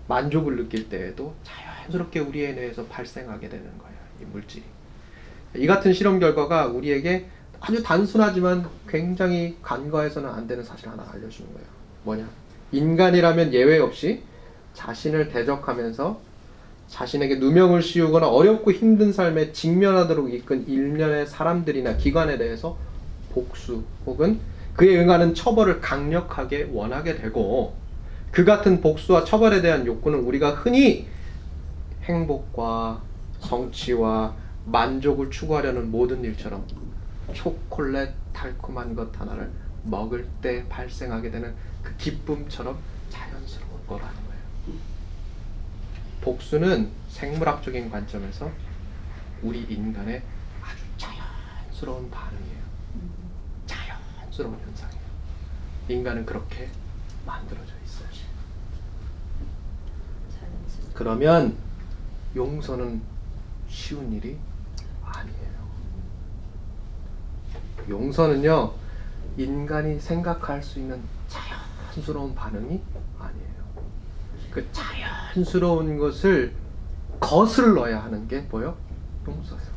만족을 느낄 때에도 자연스럽게 우리의 뇌에서 발생하게 되는 거예요. 이 물질이. 이 같은 실험 결과가 우리에게 아주 단순하지만 굉장히 간과해서는 안 되는 사실 하나 알려주는 거예요. 뭐냐? 인간이라면 예외 없이 자신을 대적하면서 자신에게 누명을 씌우거나 어렵고 힘든 삶에 직면하도록 이끈 일련의 사람들이나 기관에 대해서 복수 혹은 그에 응하는 처벌을 강력하게 원하게 되고 그 같은 복수와 처벌에 대한 욕구는 우리가 흔히 행복과 성취와 만족을 추구하려는 모든 일처럼 초콜릿 달콤한 것 하나를 먹을 때 발생하게 되는 그 기쁨처럼 자연스러운 거라는 거예요. 복수는 생물학적인 관점에서 우리 인간의 아주 자연스러운 반응이에요. 자연스러운 현상이에요. 인간은 그렇게 만들어져 있어요. 그러면 용서는 쉬운 일이 아니에요. 용서는요, 인간이 생각할 수 있는 자연스러운 반응이 아니에요. 그 자연스러운 것을 거슬러야 하는 게 뭐요? 용서예요.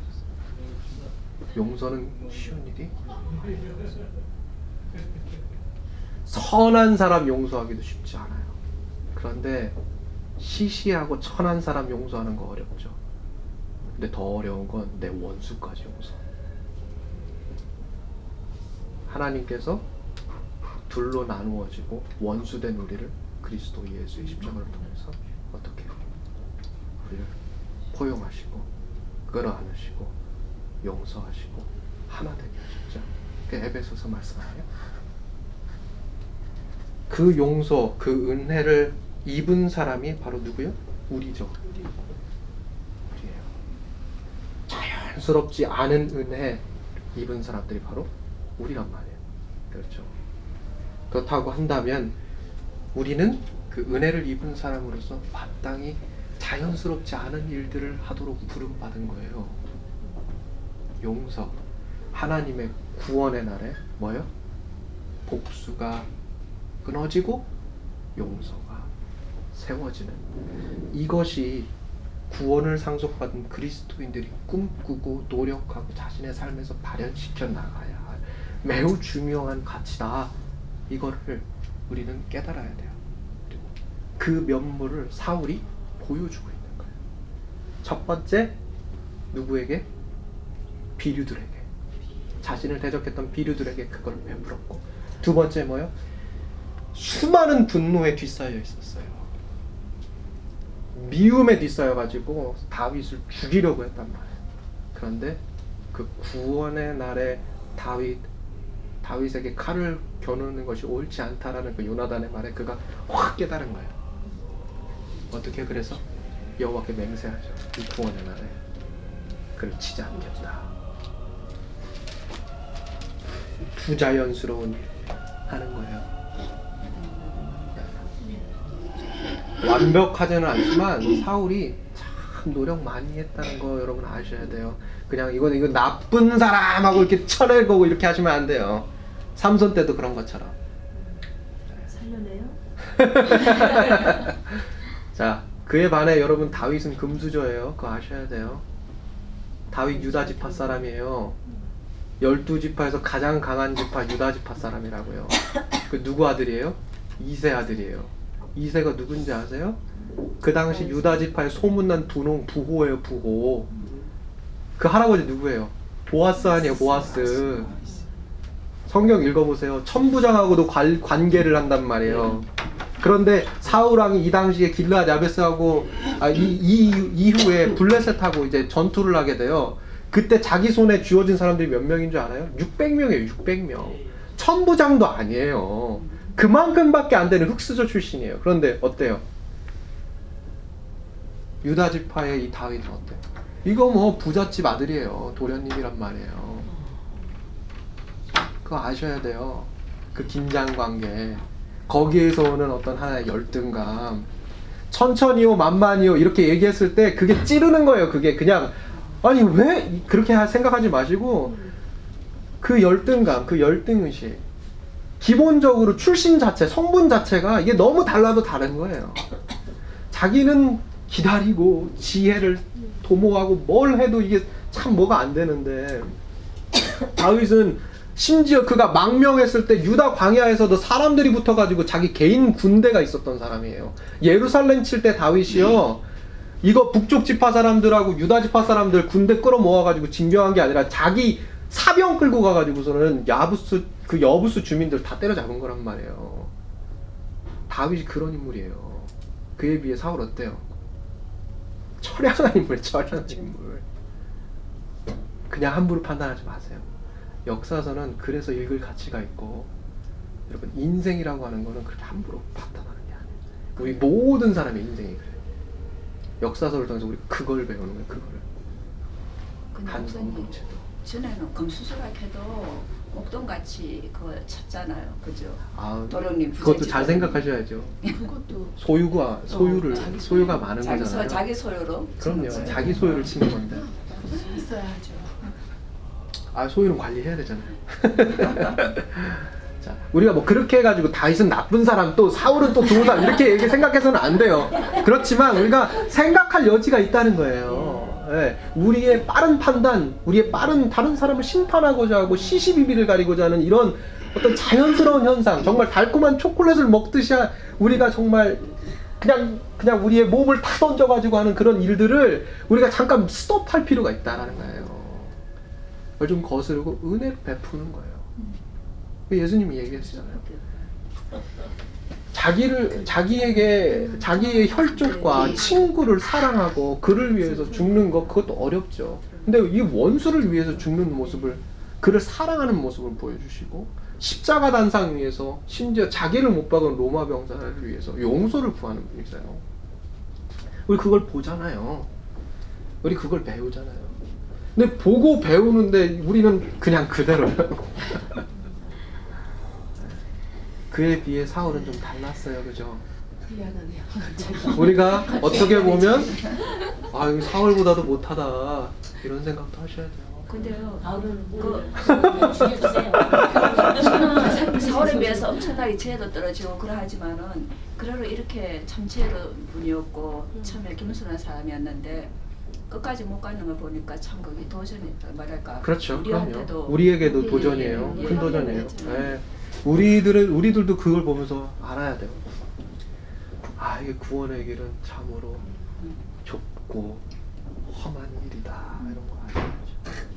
용서는 쉬운 일이 선한 사람 용서하기도 쉽지 않아요. 그런데 시시하고 천한 사람 용서하는 거 어렵죠. 근데 더 어려운 건 내 원수까지 용서. 하나님께서 둘로 나누어지고 원수된 우리를 그리스도 예수의 십자가를 통해서 어떻게? 우리를 포용하시고 끌어안으시고 용서하시고 하나 되게 하셨죠. 그 에베소서 말씀하네요. 그 용서, 그 은혜를 입은 사람이 바로 누구요? 우리죠. 우리예요. 자연스럽지 않은 은혜 입은 사람들이 바로 우리란 말이에요. 그렇죠. 그렇다고 한다면 우리는 그 은혜를 입은 사람으로서 마땅히 자연스럽지 않은 일들을 하도록 부름받은 거예요. 용서. 하나님의 구원의 날에 뭐요? 복수가 끊어지고 용서가 세워지는 이것이 구원을 상속받은 그리스도인들이 꿈꾸고 노력하고 자신의 삶에서 발현시켜 나가야 할 매우 중요한 가치다. 이거를 우리는 깨달아야 돼요. 그리고 그 면모를 사울이 보여주고 있는 거예요. 첫 번째 누구에게? 비류들에게. 자신을 대적했던 비류들에게 그걸 베풀었고 두 번째 뭐요? 수많은 분노에 뒤싸여 있었어요. 미움에 뒤싸여 가지고 다윗을 죽이려고 했단 말이에요. 그런데 그 구원의 날에 다윗 다윗에게 칼을 겨누는 것이 옳지 않다라는 그 요나단의 말에 그가 확 깨달은 거예요. 어떻게 그래서 여호와께 맹세하죠. 이 구원의 날에 그를 치지 않겠다. 부자연스러운 일 하는 거예요. 완벽하지는 않지만 사울이 참 노력 많이 했다는 거 여러분 아셔야 돼요. 그냥 이건 이거 나쁜 사람하고 이렇게 쳐내고 이렇게 하시면 안 돼요. 삼손 때도 그런 것처럼. 살려내요? <laughs> 자, 그에 반해 여러분 다윗은 금수저예요. 그거 아셔야 돼요. 다윗 유다 지파 사람이에요. 열두 지파에서 가장 강한 지파 유다 지파 사람이라고요. 그 누구 아들이에요? 이세 아들이에요. 이세가 누군지 아세요? 그 당시 유다 지파의 소문난 두농 부호예요, 부호. 그 할아버지 누구예요? 보아스 아니에요, 보아스. 성경 읽어보세요. 천부장하고도 관, 관계를 한단 말이에요. 그런데 사울 왕이 이 당시에 길르앗 야베스하고 아, 이, 이 이후에 블레셋하고 이제 전투를 하게 돼요. 그때 자기 손에 쥐어진 사람들이 몇 명인 줄 알아요? 600명이에요. 600명. 천부장도 아니에요. 그만큼밖에 안 되는 흑수저 출신이에요. 그런데 어때요? 유다 지파의 이 다윗은 어때요? 이거 뭐 부잣집 아들이에요. 도련님이란 말이에요. 그거 아셔야 돼요. 그 긴장 관계. 거기에서 오는 어떤 하나의 열등감. 천천히요, 만만히요, 이렇게 얘기했을 때 그게 찌르는 거예요. 그게 그냥, 아니, 왜? 그렇게 하- 생각하지 마시고, 그 열등감, 그 열등의식. 기본적으로 출신 자체, 성분 자체가 이게 너무 달라도 다른 거예요. 자기는 기다리고, 지혜를 도모하고, 뭘 해도 이게 참 뭐가 안 되는데, <coughs> 다윗은 심지어 그가 망명했을 때 유다 광야에서도 사람들이 붙어가지고 자기 개인 군대가 있었던 사람이에요. 예루살렘 칠 때 다윗이요. 이거 북쪽 지파 사람들하고 유다 지파 사람들 군대 끌어 모아가지고 진경한 게 아니라 자기 사병 끌고 가가지고서는 야부스 그 여부스 주민들 다 때려잡은 거란 말이에요. 다윗이 그런 인물이에요. 그에 비해 사울 어때요? 처량한 인물, 처량한 인물. 그냥 함부로 판단하지 마세요. 역사서는 그래서 읽을 가치가 있고 여러분 인생이라고 하는 거는 그렇게 함부로 판단하는 게 아니에요. 우리 모든 사람의 인생이 그래요. 역사서를 통해서 우리 그걸 배우는 거예요. 그거를 공동체도. 전에는 금수저락해도 목동같이 그거 쳤잖아요, 그죠? 아, 도령님 그것도 잘 생각하셔야죠. 그것도 <laughs> 소유가 소유를 자기 소유가 많은 자기 거잖아요. 소, 자기 소유로 그럼요. 자기 소유를 치는 건데. 있어야죠. 아 소유는 관리해야 되잖아요. <laughs> 자, 우리가 뭐 그렇게 해가지고 다윗은 나쁜 사람 또 사울은 또 좋은 사람 이렇게 얘기 생각해서는 안 돼요. 그렇지만 우리가 생각할 여지가 있다는 거예요. 예, 우리의 빠른 판단, 우리의 빠른 다른 사람을 심판하고자 하고 시시비비를 가리고자 하는 이런 어떤 자연스러운 현상, 정말 달콤한 초콜릿을 먹듯이 하- 우리가 정말 그냥 그냥 우리의 몸을 다 던져가지고 하는 그런 일들을 우리가 잠깐 스톱할 필요가 있다라는 거예요. 좀 거스르고 은혜를 베푸는 거예요. 예수님이 얘기했잖아요. 자기를 자기에게 자기의 혈족과 친구를 사랑하고 그를 위해서 죽는 것 그것도 어렵죠. 근데 이 원수를 위해서 죽는 모습을 그를 사랑하는 모습을 보여주시고 십자가 단상 위에서 심지어 자기를 못 박은 로마 병사를 위해서 용서를 구하는 분이세요. 우리 그걸 보잖아요. 우리 그걸 배우잖아요. 근데 보고 배우는데 우리는 그냥 그대로요. 그에 비해 사울은 좀 달랐어요, 그죠? 우리가 어떻게 보면 아, 이 사울보다도 못하다 이런 생각도 하셔야 돼요. 근데요. 바울은 그뭐 죽여주세요. 사울에 비해서 엄청나게 지혜도 떨어지고 그러하지만은 그래도 이렇게 참 지혜로운 분이었고 처음에 겸손한 사람이었는데 끝까지 못 가는 걸 보니까 참 그게 도전이 뭐랄까 그렇죠, 우리한테도 그럼요. 우리에게도 예, 도전이에요, 예, 큰 예, 도전이에요. 그렇죠. 예. 우리들은 우리들도 그걸 보면서 알아야 돼요. 아 이게 구원의 길은 참으로 좁고 험한 일이다 이런 거. 좋았을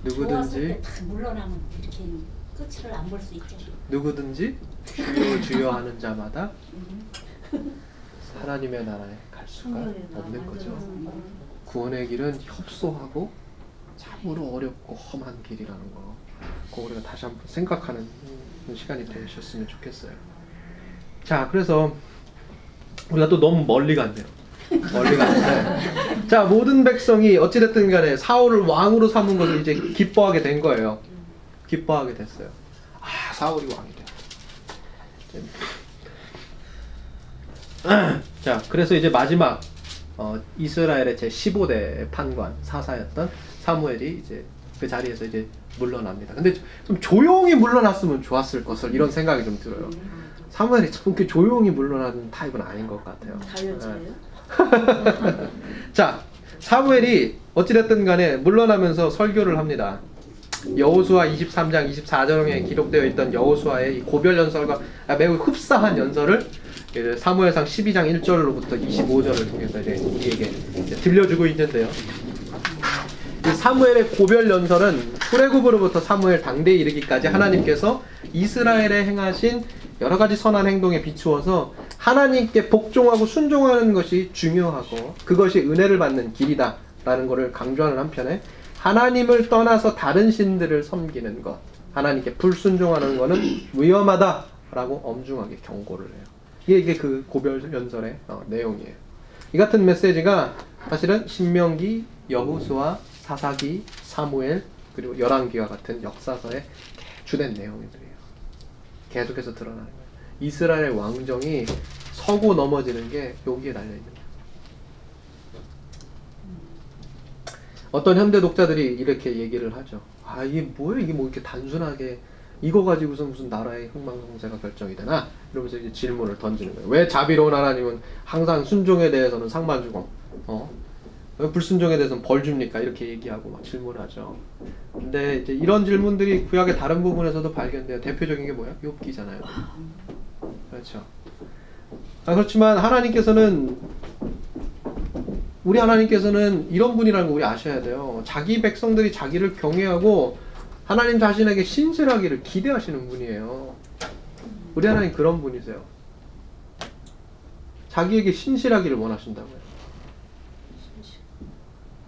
누구든지 때다 물러나면 이렇게 끝을 안 볼 수 있죠. 누구든지 주여 주여 하는 자마다 하나님의 나라에 갈 수가 없는 거죠. 구원의 길은 협소하고 참으로 어렵고 험한 길이라는 거. 그거 우리가 다시 한번 생각하는 시간이 되셨으면 좋겠어요. 자, 그래서 우리가 또 너무 멀리 갔네요. 멀리 갔는데 자 모든 백성이 어찌됐든 간에 사울을 왕으로 삼은 것을 이제 기뻐하게 된 거예요. 기뻐하게 됐어요. 아 사울이 왕이 돼. 자 그래서 이제 마지막 어, 이스라엘의 제 15대 판관 사사였던 사무엘이 이제 그 자리에서 이제 물러납니다. 근데 좀 조용히 물러났으면 좋았을 것을 이런 생각이 좀 들어요. 사무엘이 좀 이렇게 조용히 물러나는 타입은 아닌 것 같아요. 다 여자예요? <laughs> 자, 사무엘이 어찌됐든 간에 물러나면서 설교를 합니다. 여호수아 23장 24절에 기록되어 있던 여호수아의 이 고별 연설과 매우 흡사한 연설을 이제 사무엘상 12장 1절로부터 25절을 통해서 이제 우리에게 이제 들려주고 있는데요. 이 사무엘의 고별 연설은 출애굽으로부터 사무엘 당대에 이르기까지 하나님께서 이스라엘에 행하신 여러 가지 선한 행동에 비추어서 하나님께 복종하고 순종하는 것이 중요하고 그것이 은혜를 받는 길이다라는 것을 강조하는 한편에 하나님을 떠나서 다른 신들을 섬기는 것, 하나님께 불순종하는 것은 위험하다라고 엄중하게 경고를 해요. 이게, 그 고별 연설의 어, 내용이에요. 이 같은 메시지가 사실은 신명기, 여호수아, 사사기, 사무엘 그리고 열왕기와 같은 역사서의 주된 내용들이에요. 계속해서 드러나는 거예요. 이스라엘 왕정이 서고 넘어지는 게 여기에 달려 있는 거예요. 어떤 현대 독자들이 이렇게 얘기를 하죠. 아 이게 뭐예요? 이게 뭐 이렇게 단순하게 이거 가지고서 무슨 나라의 흥망성쇠가 결정이 되나? 이러면서 이제 질문을 던지는 거예요. 왜 자비로운 하나님은 항상 순종에 대해서는 상만 주고, 어? 왜 불순종에 대해서는 벌 줍니까? 이렇게 얘기하고 막 질문하죠. 근데 이제 이런 질문들이 구약의 다른 부분에서도 발견돼요. 대표적인 게 뭐야? 욥기잖아요. 그렇죠. 아, 그렇지만 하나님께서는 우리 하나님께서는 이런 분이라는 거 우리 아셔야 돼요. 자기 백성들이 자기를 경외하고 하나님 자신에게 신실하기를 기대하시는 분이에요. 우리 하나님 그런 분이세요. 자기에게 신실하기를 원하신다고요.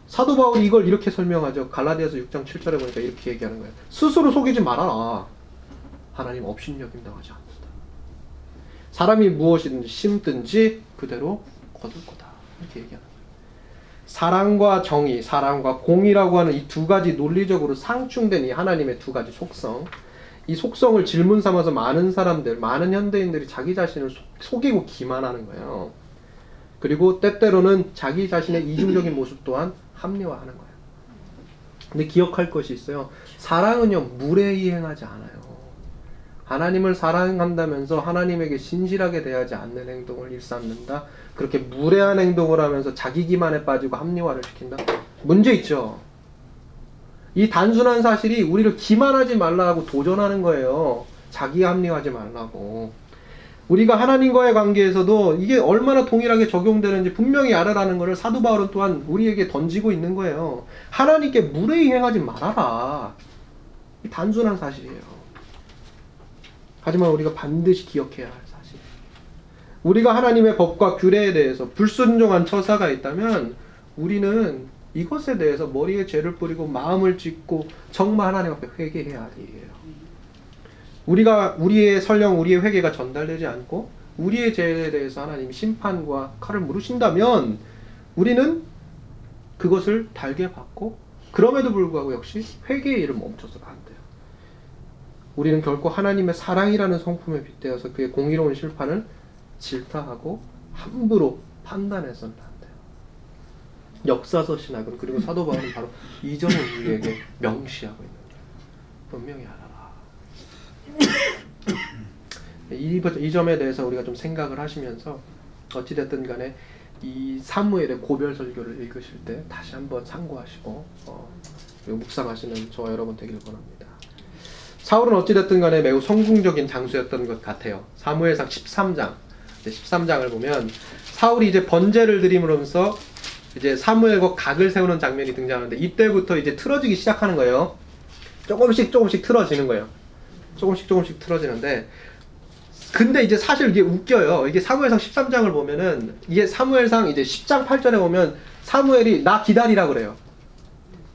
사도 바울이 이걸 이렇게 설명하죠. 갈라디아서 6장 7절에 보니까 이렇게 얘기하는 거예요. 스스로 속이지 말아라. 하나님 업신여김 당하지 않는다. 사람이 무엇이든지 심든지 그대로 거둘 거다. 이렇게 얘기하는 거예요. 사랑과 정의, 사랑과 공의라고 하는 이 두 가지 논리적으로 상충된 이 하나님의 두 가지 속성. 이 속성을 질문 삼아서 많은 사람들, 많은 현대인들이 자기 자신을 속, 속이고 기만하는 거예요. 그리고 때때로는 자기 자신의 이중적인 모습 또한 합리화하는 거예요. 근데 기억할 것이 있어요. 사랑은요 물에 이행하지 않아요. 하나님을 사랑한다면서 하나님에게 신실하게 대하지 않는 행동을 일삼는다. 그렇게 무례한 행동을 하면서 자기 기만에 빠지고 합리화를 시킨다. 문제 있죠. 이 단순한 사실이 우리를 기만하지 말라고 도전하는 거예요. 자기 합리화하지 말라고. 우리가 하나님과의 관계에서도 이게 얼마나 동일하게 적용되는지 분명히 알아라는 것을 사도 바울은 또한 우리에게 던지고 있는 거예요. 하나님께 무례히 행하지 말아라. 이 단순한 사실이에요. 하지만 우리가 반드시 기억해야 할 사실. 우리가 하나님의 법과 규례에 대해서 불순종한 처사가 있다면 우리는 이것에 대해서 머리에 죄를 뿌리고 마음을 찢고 정말 하나님 앞에 회개해야 할 일이에요. 우리가 우리의 설령 우리의 회개가 전달되지 않고 우리의 죄에 대해서 하나님이 심판과 칼을 물으신다면 우리는 그것을 달게 받고 그럼에도 불구하고 역시 회개의 일을 멈춰서는 안 돼요. 우리는 결코 하나님의 사랑이라는 성품에 빗대어서 그의 공의로운 심판을 질타하고 함부로 판단해서는. 역사서 신학은 그리고 사도 바울은 바로 이 점을 우리에게 명시하고 있는 거예요. 분명히 알아라. <coughs> 이, 이 점에 대해서 우리가 좀 생각을 하시면서 어찌됐든 간에 이 사무엘의 고별 설교를 읽으실 때 다시 한번 참고하시고 어, 묵상하시는 저와 여러분 되길 원합니다. 사울은 어찌됐든 간에 매우 성공적인 장수였던 것 같아요. 사무엘상 13장 13장을 보면 사울이 이제 번제를 드림으로써 이제 사무엘과 각을 세우는 장면이 등장하는데 이때부터 이제 틀어지기 시작하는 거예요. 조금씩 조금씩 틀어지는 거예요. 조금씩 조금씩 틀어지는데 근데 이제 사실 이게 웃겨요. 이게 사무엘상 13장을 보면은 이게 사무엘상 이제 10장 8절에 보면 사무엘이 나 기다리라 그래요.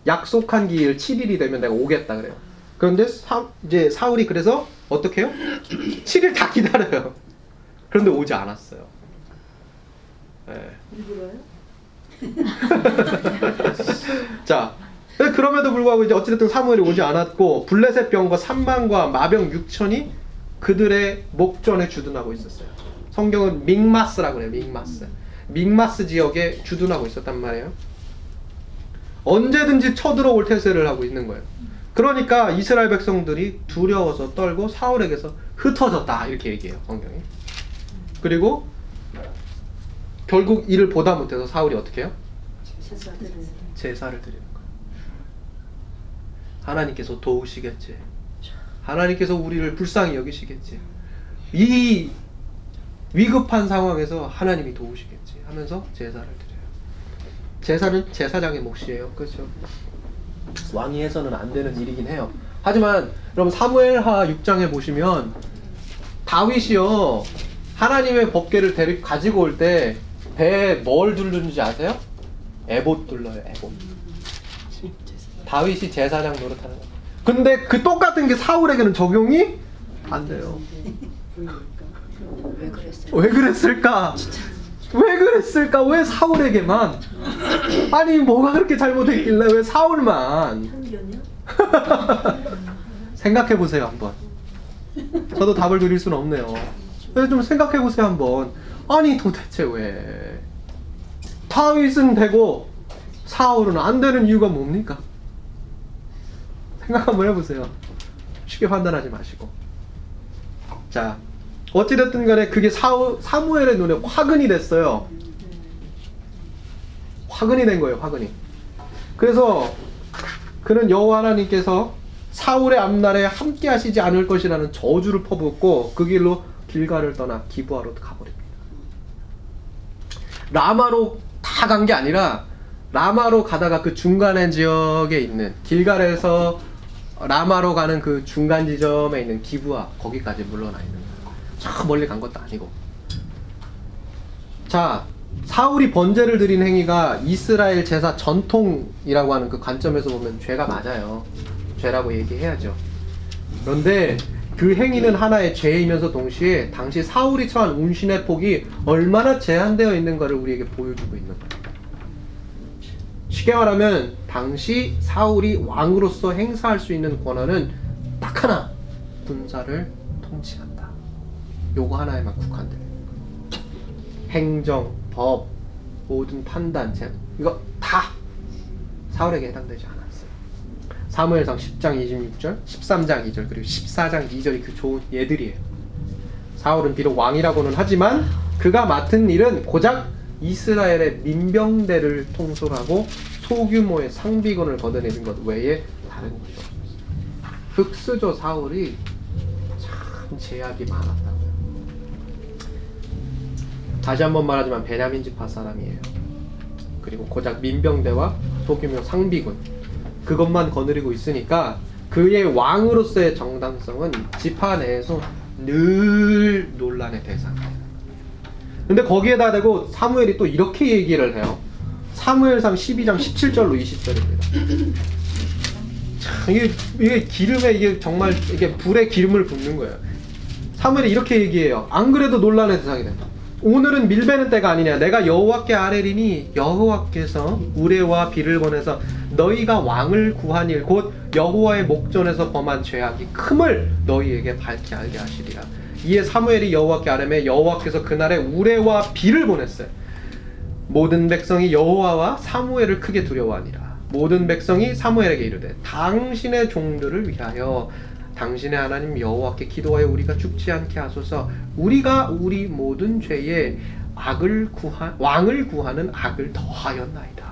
약속한 기일 7일이 되면 내가 오겠다 그래요. 그런데 사, 이제 사울이 그래서 어떻게 해요? 7일 다 기다려요. 그런데 오지 않았어요. 예. <laughs> 자, 그럼에도 불구하고 이제 어찌됐든 사무엘이 오지 않았고 블레셋 병과 3만과 마병 6천이 그들의 목전에 주둔하고 있었어요. 성경은 믹마스라고 해요. 믹마스. 믹마스 지역에 주둔하고 있었단 말이에요. 언제든지 쳐들어올 태세를 하고 있는 거예요. 그러니까 이스라엘 백성들이 두려워서 떨고 사울에게서 흩어졌다 이렇게 얘기해요. 성경이. 그리고 결국 이를 보다 못해서 사울이 어떻게 해요? 제사를 드리는 거예요. 하나님께서 도우시겠지. 하나님께서 우리를 불쌍히 여기시겠지. 이 위급한 상황에서 하나님이 도우시겠지 하면서 제사를 드려요. 제사는 제사장의 몫이에요. 그렇죠? 왕이 해서는 안 되는 일이긴 해요. 하지만 여러분 사무엘하 6장에 보시면 다윗이요 하나님의 법궤를 가지고 올 때 배에 뭘 두르는지 아세요? 에봇 둘러요. 에봇. 다윗이 제사장 노릇하는 거. 근데 그 똑같은 게 사울에게는 적용이 안 돼요. 왜 그랬어요? 왜 그랬을까? 왜 그랬을까? 왜 사울에게만? 아니 뭐가 그렇게 잘못했길래 왜 사울만? <laughs> 생각해 보세요 한번. 저도 답을 드릴 수는 없네요. 좀 생각해 보세요 한번. 아니 도대체 왜 다윗은 되고 사울은 안 되는 이유가 뭡니까? 생각 한번 해보세요. 쉽게 판단하지 마시고. 자, 어찌됐든 간에 그게 사우, 사무엘의 눈에 화근이 됐어요. 화근이 된 거예요, 화근이. 그래서 그는 여호와 하나님께서 사울의 앞날에 함께 하시지 않을 것이라는 저주를 퍼붓고 그 길로 길가를 떠나 기부하러 가버립니다. 라마로 다 간 게 아니라 라마로 가다가 그 중간의 지역에 있는 길갈에서 라마로 가는 그 중간 지점에 있는 기부아 거기까지 물러나 있는. 저 멀리 간 것도 아니고. 자, 사울이 번제를 드린 행위가 이스라엘 제사 전통이라고 하는 그 관점에서 보면 죄가 맞아요. 죄라고 얘기해야죠. 그런데 그 행위는 하나의 죄이면서 동시에 당시 사울이 처한 운신의 폭이 얼마나 제한되어 있는가를 우리에게 보여주고 있는 거예요. 쉽게 말하면 당시 사울이 왕으로서 행사할 수 있는 권한은 딱 하나 군사를 통치한다. 요거 하나에만 거예요. 행정, 법, 모든 판단, 제 이거 다 사울에게 해당되지 않았어요. 사무엘상 10장 26절, 13장 2절, 그리고 14장 2절이 그 좋은 예들이에요. 사울은 비록 왕이라고는 하지만 그가 맡은 일은 고작 이스라엘의 민병대를 통솔하고 소규모의 상비군을 걷어내는 것 외에 다른 것이 없었어요. 흑수저 사울이 참 제약이 많았다고요. 다시 한번 말하지만 베냐민 지파 사람이에요. 그리고 고작 민병대와 소규모 상비군 그것만 거느리고 있으니까 그의 왕으로서의 정당성은 지파 내에서 늘 논란의 대상이에요. 근데 거기에다 대고 사무엘이 또 이렇게 얘기를 해요. 사무엘상 12장 17절로 20절입니다. 참, 이게, 이게 기름에 이게 정말 이게 불에 기름을 붓는 거예요. 사무엘이 이렇게 얘기해요. 안 그래도 논란의 대상이 된다. 오늘은 밀베는 때가 아니냐. 내가 여호와께 아뢰리니 여호와께서 우레와 비를 보내서 너희가 왕을 구한 일 곧 여호와의 목전에서 범한 죄악이 큼을 너희에게 밝히 알게 하시리라. 이에 사무엘이 여호와께 아뢰매 여호와께서 그날에 우레와 비를 보냈어요. 모든 백성이 여호와와 사무엘을 크게 두려워하니라. 모든 백성이 사무엘에게 이르되 당신의 종들을 위하여 당신의 하나님 여호와께 기도하여 우리가 죽지 않게 하소서. 우리가 우리 모든 죄에 악을 구하 왕을 구하는 악을 더하였나이다.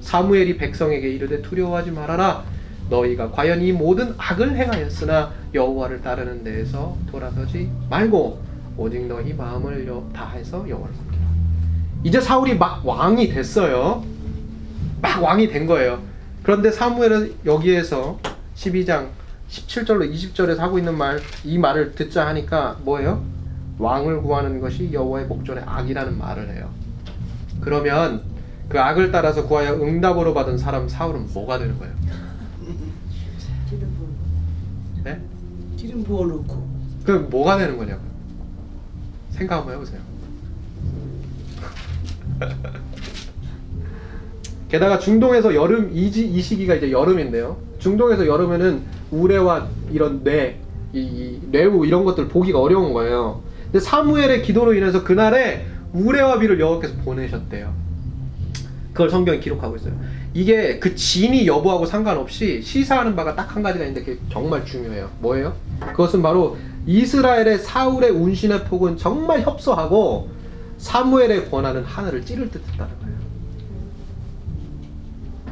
사무엘이 백성에게 이르되 두려워하지 말아라. 너희가 과연 이 모든 악을 행하였으나 여호와를 따르는 데에서 돌아서지 말고 오직 너희 마음을 여- 다해서 여호와를 섬기라. 이제 사울이 막 왕이 됐어요. 막 왕이 된 거예요. 그런데 사무엘은 여기에서 12장 17절로 20절에서 하고 있는 말, 이 말을 듣자 하니까 뭐예요? 왕을 구하는 것이 여호와의 목전의 악이라는 말을 해요. 그러면 그 악을 따라서 구하여 응답으로 받은 사람 사울은 뭐가 되는 거예요? 네? 기름 부어 놓고 그 뭐가 되는 거냐고요? 생각 한번 해보세요. <laughs> 게다가 중동에서 여름 이, 지- 이 시기가 이제 여름인데요. 중동에서 여름에는 우레와 이런 뇌, 이, 이 뇌우 이런 것들 보기가 어려운 거예요. 근데 사무엘의 기도로 인해서 그날에 우레와 비를 여호와께서 보내셨대요. 그걸 성경에 기록하고 있어요. 이게 그 진이 여부하고 상관없이 시사하는 바가 딱 한 가지가 있는데 그게 정말 중요해요. 뭐예요? 그것은 바로 이스라엘의 사울의 운신의 폭은 정말 협소하고 사무엘의 권한은 하늘을 찌를 듯 했다는 거예요.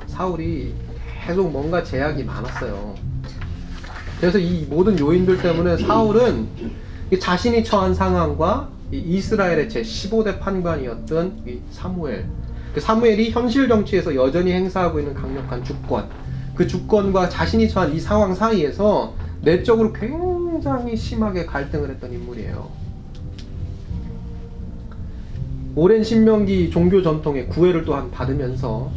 사울이 계속 뭔가 제약이 많았어요. 그래서 이 모든 요인들 때문에 사울은 이 자신이 처한 상황과 이 이스라엘의 제 15대 판관이었던 이 사무엘, 그 사무엘이 현실 정치에서 여전히 행사하고 있는 강력한 주권, 그 주권과 자신이 처한 이 상황 사이에서 내적으로 굉장히 심하게 갈등을 했던 인물이에요. 오랜 신명기 종교 전통의 구애를 또한 받으면서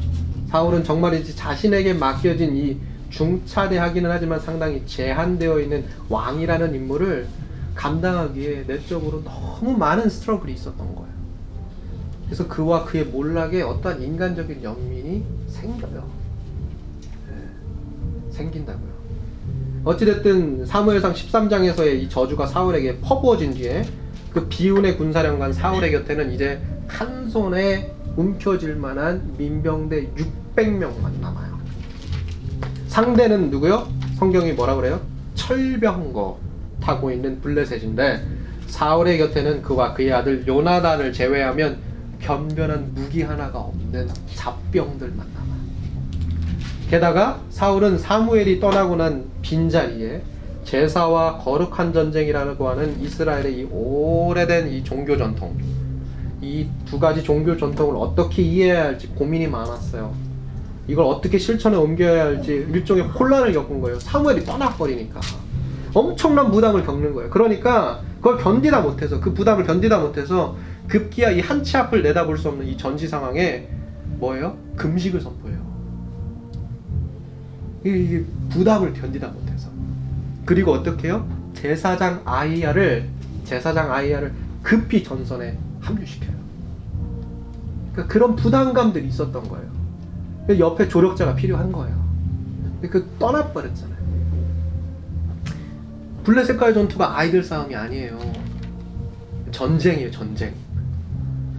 사울은 정말이지 자신에게 맡겨진 이 중차대하기는 하지만 상당히 제한되어 있는 왕이라는 임무를 감당하기에 내적으로 너무 많은 스트러글이 있었던 거예요. 그래서 그와 그의 몰락에 어떠한 인간적인 연민이 생겨요. 네, 생긴다고요. 어찌됐든 사무엘상 13장에서의 이 저주가 사울에게 퍼부어진 뒤에 그 비운의 군사령관 사울의 곁에는 이제 한 손에 움켜질 만한 민병대 600명만 남아요. 상대는 누구요? 성경이 뭐라 그래요? 철병거 타고 있는 블레셋인데 사울의 곁에는 그와 그의 아들 요나단을 제외하면 변변한 무기 하나가 없는 잡병들만 남아요. 게다가 사울은 사무엘이 떠나고 난 빈자리에 제사와 거룩한 전쟁이라고 하는 이스라엘의 이 오래된 이 종교 전통 이 두 가지 종교 전통을 어떻게 이해해야 할지 고민이 많았어요. 이걸 어떻게 실천에 옮겨야 할지 일종의 혼란을 겪은 거예요. 사무엘이 떠나버리니까 엄청난 부담을 겪는 거예요. 그러니까 그걸 견디다 못해서 그 부담을 견디다 못해서 급기야 이 한치 앞을 내다볼 수 없는 이 전시 상황에 뭐예요? 금식을 선포해요. 이게 부담을 견디다 못해서 그리고 어떻게 해요? 제사장 아이야를 제사장 아이야를 급히 전선에 합류시켜요. 그러니까 그런 부담감들이 있었던 거예요. 그래서 옆에 조력자가 필요한 거예요. 그 떠나버렸잖아요. 블레셋과의 전투가 아이들 싸움이 아니에요. 전쟁이에요, 전쟁.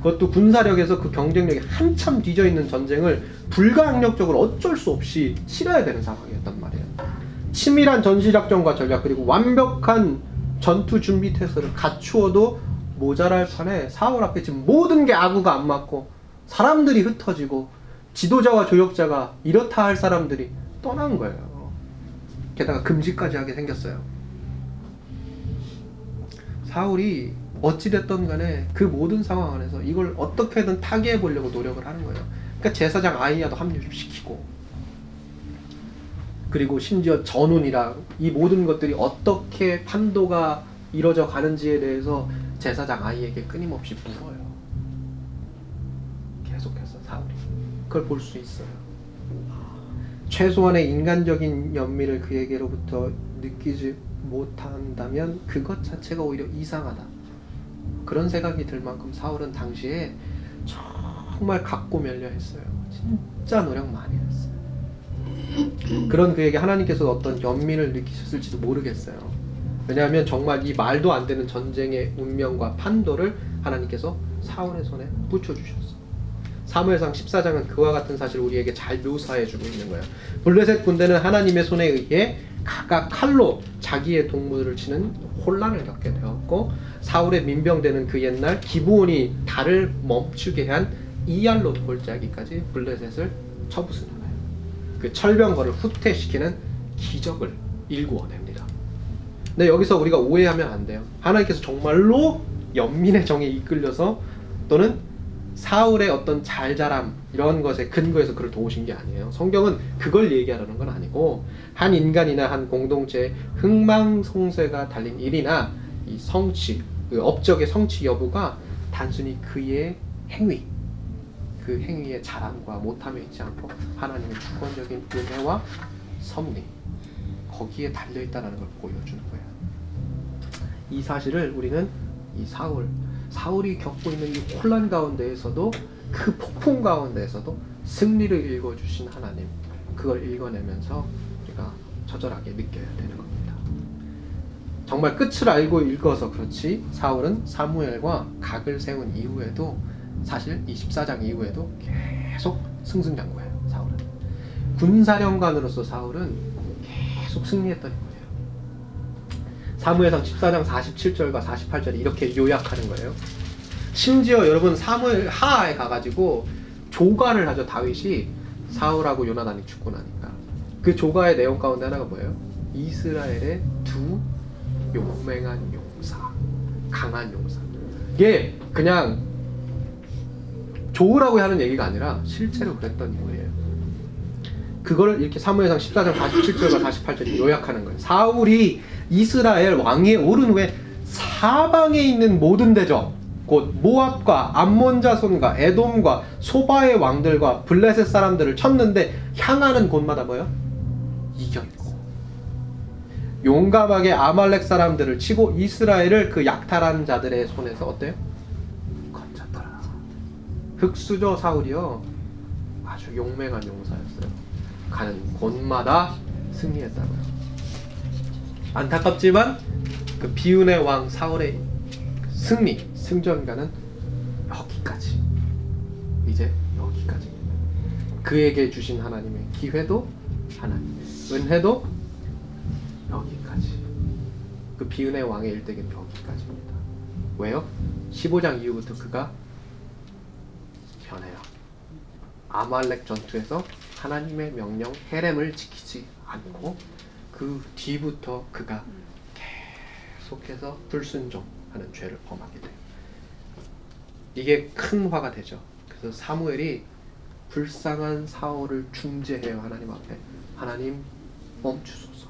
그것도 군사력에서 그 경쟁력이 한참 뒤져 있는 전쟁을 불가항력적으로 어쩔 수 없이 치러야 되는 상황이었단 말이에요. 치밀한 전시 작전과 전략 그리고 완벽한 전투 준비 태세를 갖추어도 모자랄 판에 4월 앞에 지금 모든 게 아구가 안 맞고 사람들이 흩어지고 지도자와 조력자가 이렇다 할 사람들이 떠난 거예요. 게다가 금지까지 하게 생겼어요. 사울이 어찌됐든 간에 그 모든 상황 안에서 이걸 어떻게든 타개해 보려고 노력을 하는 거예요. 그러니까 제사장 아이야도 합류시키고 그리고 심지어 전운이랑 이 모든 것들이 어떻게 판도가 이뤄져 가는지에 대해서 제사장 아이에게 끊임없이 물어요. 계속해서 사울이 그걸 볼 수 있어요. 최소한의 인간적인 연민을 그에게로부터 느끼지 못한다면 그것 자체가 오히려 이상하다. 그런 생각이 들 만큼 사울은 당시에 정말 각고 멸려했어요. 진짜 노력 많이 했어요. 그런 그에게 하나님께서 어떤 연민을 느끼셨을지도 모르겠어요. 왜냐하면 정말 이 말도 안 되는 전쟁의 운명과 판도를 하나님께서 사울의 손에 붙여주셨어. 사무엘상 14장은 그와 같은 사실을 우리에게 잘 묘사해주고 있는 거예요. 블레셋 군대는 하나님의 손에 의해 각각 칼로 자기의 동물을 치는 혼란을 겪게 되었고 사울의 민병대는 그 옛날 기브온이 달을 멈추게 한 이알롯 골짜기까지 블레셋을 쳐부수는 거예요. 그 철병거를 후퇴시키는 기적을 일구어냅니다. 근데 여기서 우리가 오해하면 안 돼요. 하나님께서 정말로 연민의 정에 이끌려서 또는 사울의 어떤 잘자람 이런 것에 근거해서 그를 도우신 게 아니에요. 성경은 그걸 얘기하려는 건 아니고 한 인간이나 한 공동체의 흥망성쇠가 달린 일이나 이 성취, 그 업적의 성취 여부가 단순히 그의 행위, 그 행위의 자랑과 못함에 있지 않고 하나님의 주권적인 은혜와 섭리 거기에 달려 있다는 걸 보여주는 거예요. 이 사실을 우리는 이 사울 사울이 겪고 있는 이 혼란 가운데에서도 그 폭풍 가운데에서도 승리를 읽어주신 하나님 그걸 읽어내면서 우리가 처절하게 느껴야 되는 겁니다. 정말 끝을 알고 읽어서 그렇지 사울은 사무엘과 각을 세운 이후에도 사실 24장 이후에도 계속 승승장구해요. 사울은 군사령관으로서 사울은 계속 승리했던 거예요. 사무엘상 14장 47절과 48절이 이렇게 요약하는 거예요. 심지어 여러분 사무엘 하에 가가지고 조가를 하죠 다윗이 사울하고 요나단이 죽고 나니까 그 조가의 내용 가운데 하나가 뭐예요? 이스라엘의 두 용맹한 용사, 강한 용사. 이게 그냥 좋으라고 하는 얘기가 아니라 실제로 그랬던 거예요. 그걸 이렇게 사무엘상 14장 47절과 48절이 요약하는 거예요. 사울이 이스라엘 왕위에 오른 후에 사방에 있는 모든 대적 곧 모압과 암몬 자손과 에돔과 소바의 왕들과 블레셋 사람들을 쳤는데 향하는 곳마다 뭐요? 이겼고 용감하게 아말렉 사람들을 치고 이스라엘을 그 약탈한 자들의 손에서 어때요? 건졌더라. 흑수저 사울이요 아주 용맹한 용사였어요. 가는 곳마다 승리했다고요. 안타깝지만 그 비운의 왕 사울의 승리 승전가는 여기까지 이제 여기까지입니다. 그에게 주신 하나님의 기회도 하나님의 은혜도 여기까지 그 비운의 왕의 일대기는 여기까지입니다. 왜요? 15장 이후부터 그가 변해요. 아말렉 전투에서 하나님의 명령 헤렘을 지키지 않고 그 뒤부터 그가 계속해서 불순종하는 죄를 범하게 돼요. 이게 큰 화가 되죠. 그래서 사무엘이 불쌍한 사울을 중재해요 하나님 앞에. 하나님 멈추소서.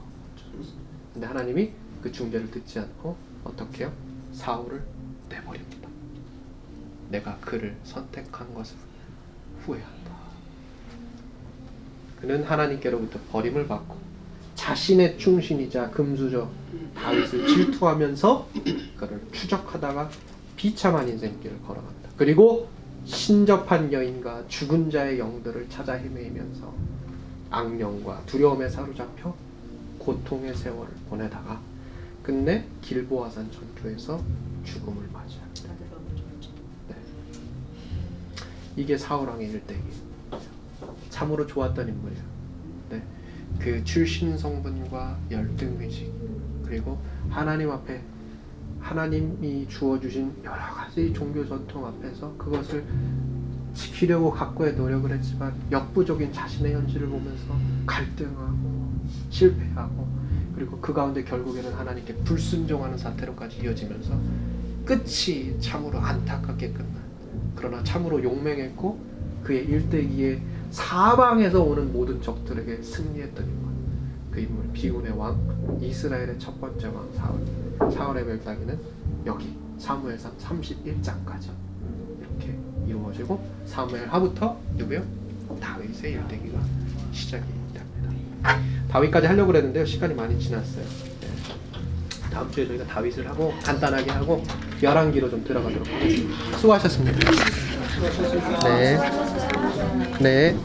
근데 하나님이 그 중재를 듣지 않고 어떻게 해요? 사울을 내버립니다. 내가 그를 선택한 것을 후회한다. 그는 하나님께로부터 버림을 받고 자신의 충신이자 금수저 다윗을 질투하면서 그를 추적하다가 비참한 인생길을 걸어간다. 그리고 신접한 여인과 죽은 자의 영들을 찾아 헤매면서 악령과 두려움에 사로잡혀 고통의 세월을 보내다가 끝내 길보아산 전투에서 죽음을 맞이합니다. 네. 이게 사울왕의 일대기. 참으로 좋았던 인물이에요. 네. 그 출신 성분과 열등 의식 그리고 하나님 앞에 하나님이 주어주신 여러 가지 종교 전통 앞에서 그것을 지키려고 각고의 노력을 했지만 역부족인 자신의 현실을 보면서 갈등하고 실패하고 그리고 그 가운데 결국에는 하나님께 불순종하는 사태로까지 이어지면서 끝이 참으로 안타깝게 끝난 그러나 참으로 용맹했고 그의 일대기에 사방에서 오는 모든 적들에게 승리했던 인물 그 인물 비운의 왕 이스라엘의 첫 번째 왕 사울 사울의 멸당에는 여기 사무엘상 31장까지 이렇게 이루어지고 사무엘 하부터 누구요? 다윗의 일대기가 시작이 됩니다. 다윗까지 하려고 그랬는데요 시간이 많이 지났어요. 네. 다음 주에 저희가 다윗을 하고 간단하게 하고 열왕기로 좀 들어가도록 하겠습니다. 수고하셨습니다. 네. 네.